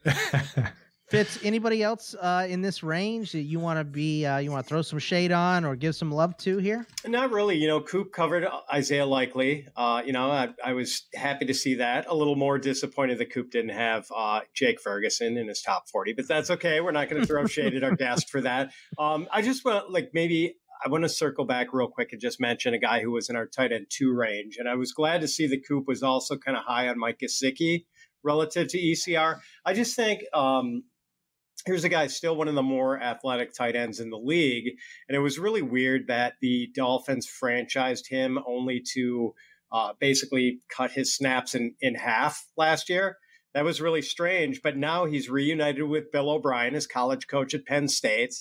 and roll. Fitz, anybody else uh, in this range that you want to be, uh, you want to throw some shade on or give some love to here? Not really. You know, Coop covered Isaiah Likely. Uh, you know, I, I, was happy to see that. A little more disappointed that Coop didn't have uh, Jake Ferguson in his top 40, but that's okay. We're not going to throw shade at our guest for that. Um, I just want, like, maybe I want to circle back real quick and just mention a guy who was in our tight end two range. And I was glad to see that Coop was also kind of high on Mike Gesicki relative to ECR. I just think um, here's a guy still one of the more athletic tight ends in the league. And it was really weird that the Dolphins franchised him only to uh, basically cut his snaps in, in half last year. That was really strange. But now he's reunited with Bill O'Brien, his college coach at Penn State.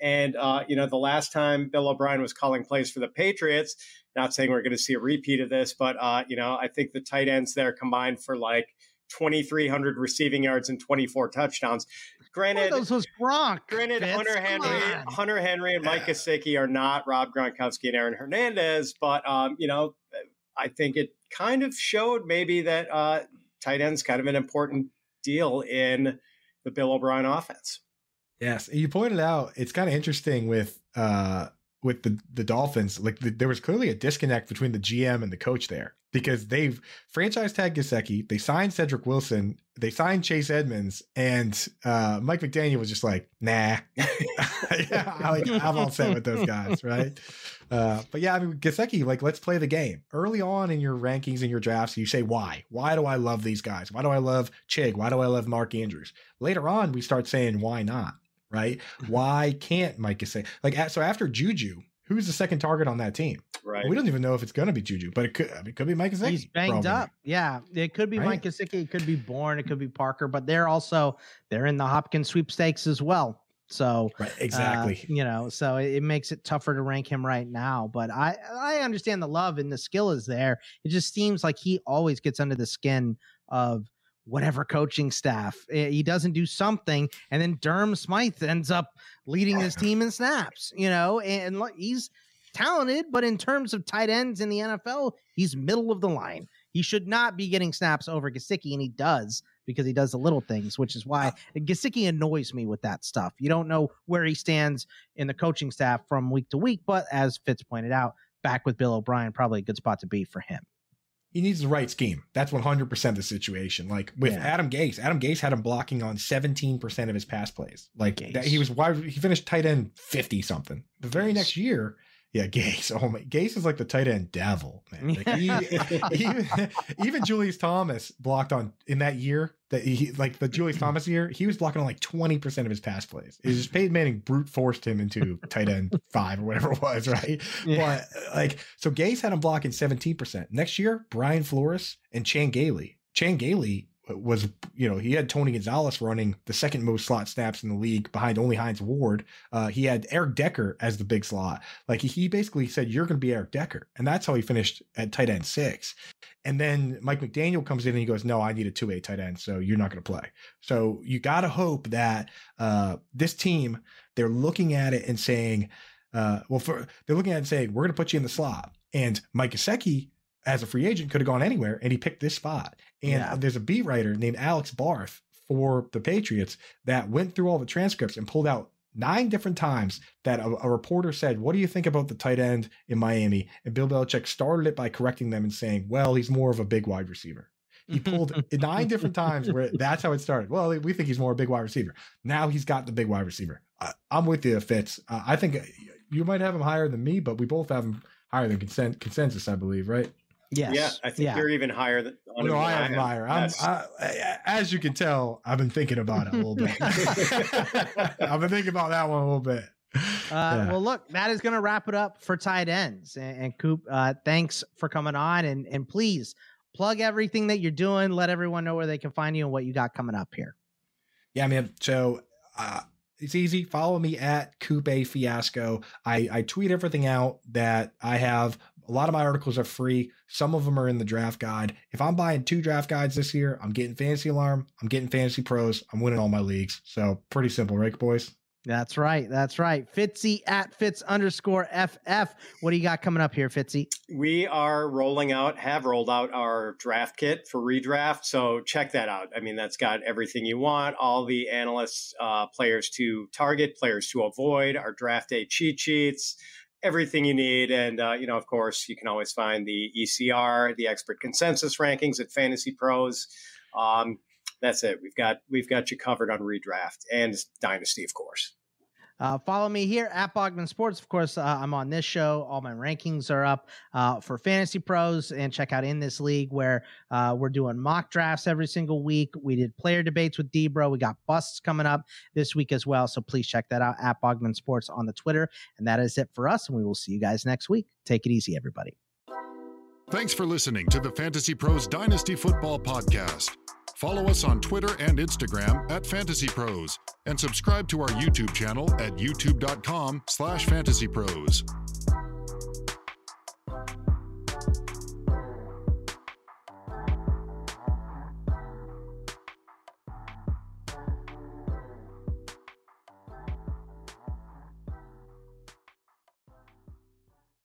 And, uh, you know, the last time Bill O'Brien was calling plays for the Patriots, not saying we're going to see a repeat of this, but, uh, you know, I think the tight ends there combined for like 2,300 receiving yards and 24 touchdowns. Granted, those was Gronk. Granted, Fitz, Hunter Henry, Hunter Henry, and Mike Gesicki are not Rob Gronkowski and Aaron Hernandez, but um, you know, I think it kind of showed maybe that uh, tight end's kind of an important deal in the Bill O'Brien offense. Yes, you pointed out it's kind of interesting with uh, with the the Dolphins. Like the, there was clearly a disconnect between the GM and the coach there because they've franchise tag Gesicki, they signed Cedric Wilson, they signed Chase Edmonds, and uh, Mike McDaniel was just like, nah, yeah, like, I'm all set with those guys, right? Uh, but yeah, I mean, Gesicki, like, let's play the game. Early on in your rankings and your drafts, you say, why? Why do I love these guys? Why do I love Chig? Why do I love Mark Andrews? Later on, we start saying, why not? Right? why can't Mike Gesicki? Like, so after Juju, who's the second target on that team? Right. We don't even know if it's going to be Juju, but it could. I mean, it could be Mike Gesicki. He's banged probably. up. Yeah, it could be right? Mike Gesicki. It could be Bourne. It could be Parker. But they're also they're in the Hopkins sweepstakes as well. So right, exactly, uh, you know, so it, it, makes it tougher to rank him right now. But I I understand the love and the skill is there. It just seems like he always gets under the skin of whatever coaching staff. Eh, he doesn't do something, and then Durham Smythe ends up leading his team in snaps. You know, and, and he's talented, but in terms of tight ends in the NFL, he's middle of the line. He should not be getting snaps over Gesicki, and he does because he does the little things, which is why Gesicki annoys me with that stuff. You don't know where he stands in the coaching staff from week to week, but as Fitz pointed out, back with Bill O'Brien, probably a good spot to be for him. He needs the right scheme. That's 100% the situation. Like with yeah. Adam Gase, Adam Gase had him blocking on 17% of his pass plays. Like that, he was wide, he finished tight end 50 something. The very next year, yeah, Gase. Oh my, Gase is like the tight end devil, man. Like he, even, even Julius Thomas blocked on in that year that he like the Julius Thomas year. He was blocking on like twenty percent of his pass plays. It just Peyton Manning brute forced him into tight end five or whatever it was, right? Yeah. But uh, like, so Gase had him blocking seventeen percent. Next year, Brian Flores and Chan Gailey. Chan Gailey was, you know, he had Tony Gonzalez running the second most slot snaps in the league behind only Hines Ward. Uh, he had Eric Decker as the big slot. Like he basically said, you're going to be Eric Decker. And that's how he finished at tight end six. And then Mike McDaniel comes in and he goes, no, I need a two way tight end. So you're not going to play. So you got to hope that uh, this team, they're looking at it and saying, uh, well, for, they're looking at it and saying, we're going to put you in the slot. And Mike Gesicki as a free agent could have gone anywhere and he picked this spot. And yeah. there's a beat writer named Alex Barth for the Patriots that went through all the transcripts and pulled out nine different times that a, a, reporter said, What do you think about the tight end in Miami? And Bill Belichick started it by correcting them and saying, Well, he's more of a big wide receiver. He pulled nine different times where that's how it started. Well, we think he's more a big wide receiver. Now he's got the big wide receiver. I, am with you, Fitz. Uh, I think you might have him higher than me, but we both have him higher than consent, consensus, I believe, right? Yes. Yeah, I think yeah. you're even higher than. No, I am higher. I'm, I, as you can tell, I've been thinking about it a little bit. I've been thinking about that one a little bit. Uh, yeah. Well, look, that is going to wrap it up for tight ends. And, and Coop, uh, thanks for coming on. And and please plug everything that you're doing. Let everyone know where they can find you and what you got coming up here. Yeah, man. So uh, it's easy. Follow me at Coupe Fiasco. I, I tweet everything out that I have a lot of my articles are free. Some of them are in the draft guide. If I'm buying two draft guides this year, I'm getting Fantasy Alarm, I'm getting Fantasy Pros, I'm winning all my leagues. So pretty simple, right, boys? That's right. That's right. Fitzy at Fitz underscore FF. What do you got coming up here, Fitzy? We are rolling out, have rolled out our draft kit for redraft. So check that out. I mean, that's got everything you want, all the analysts, uh, players to target, players to avoid, our draft day cheat sheets, everything you need. And, uh, you know, of course, you can always find the ECR, the expert consensus rankings at Fantasy Pros. Um, that's it. We've got we've got you covered on redraft and dynasty, of course. Uh, follow me here at Bogman Sports. Of course, uh, I'm on this show. All my rankings are up uh, for Fantasy Pros, and check out in this league where uh, we're doing mock drafts every single week. We did player debates with Debro. We got busts coming up this week as well. So please check that out at Bogman Sports on the Twitter. And that is it for us. And we will see you guys next week. Take it easy, everybody. Thanks for listening to the Fantasy Pros Dynasty Football Podcast. Follow us on Twitter and Instagram at Fantasy Pros, and subscribe to our YouTube channel at youtube.com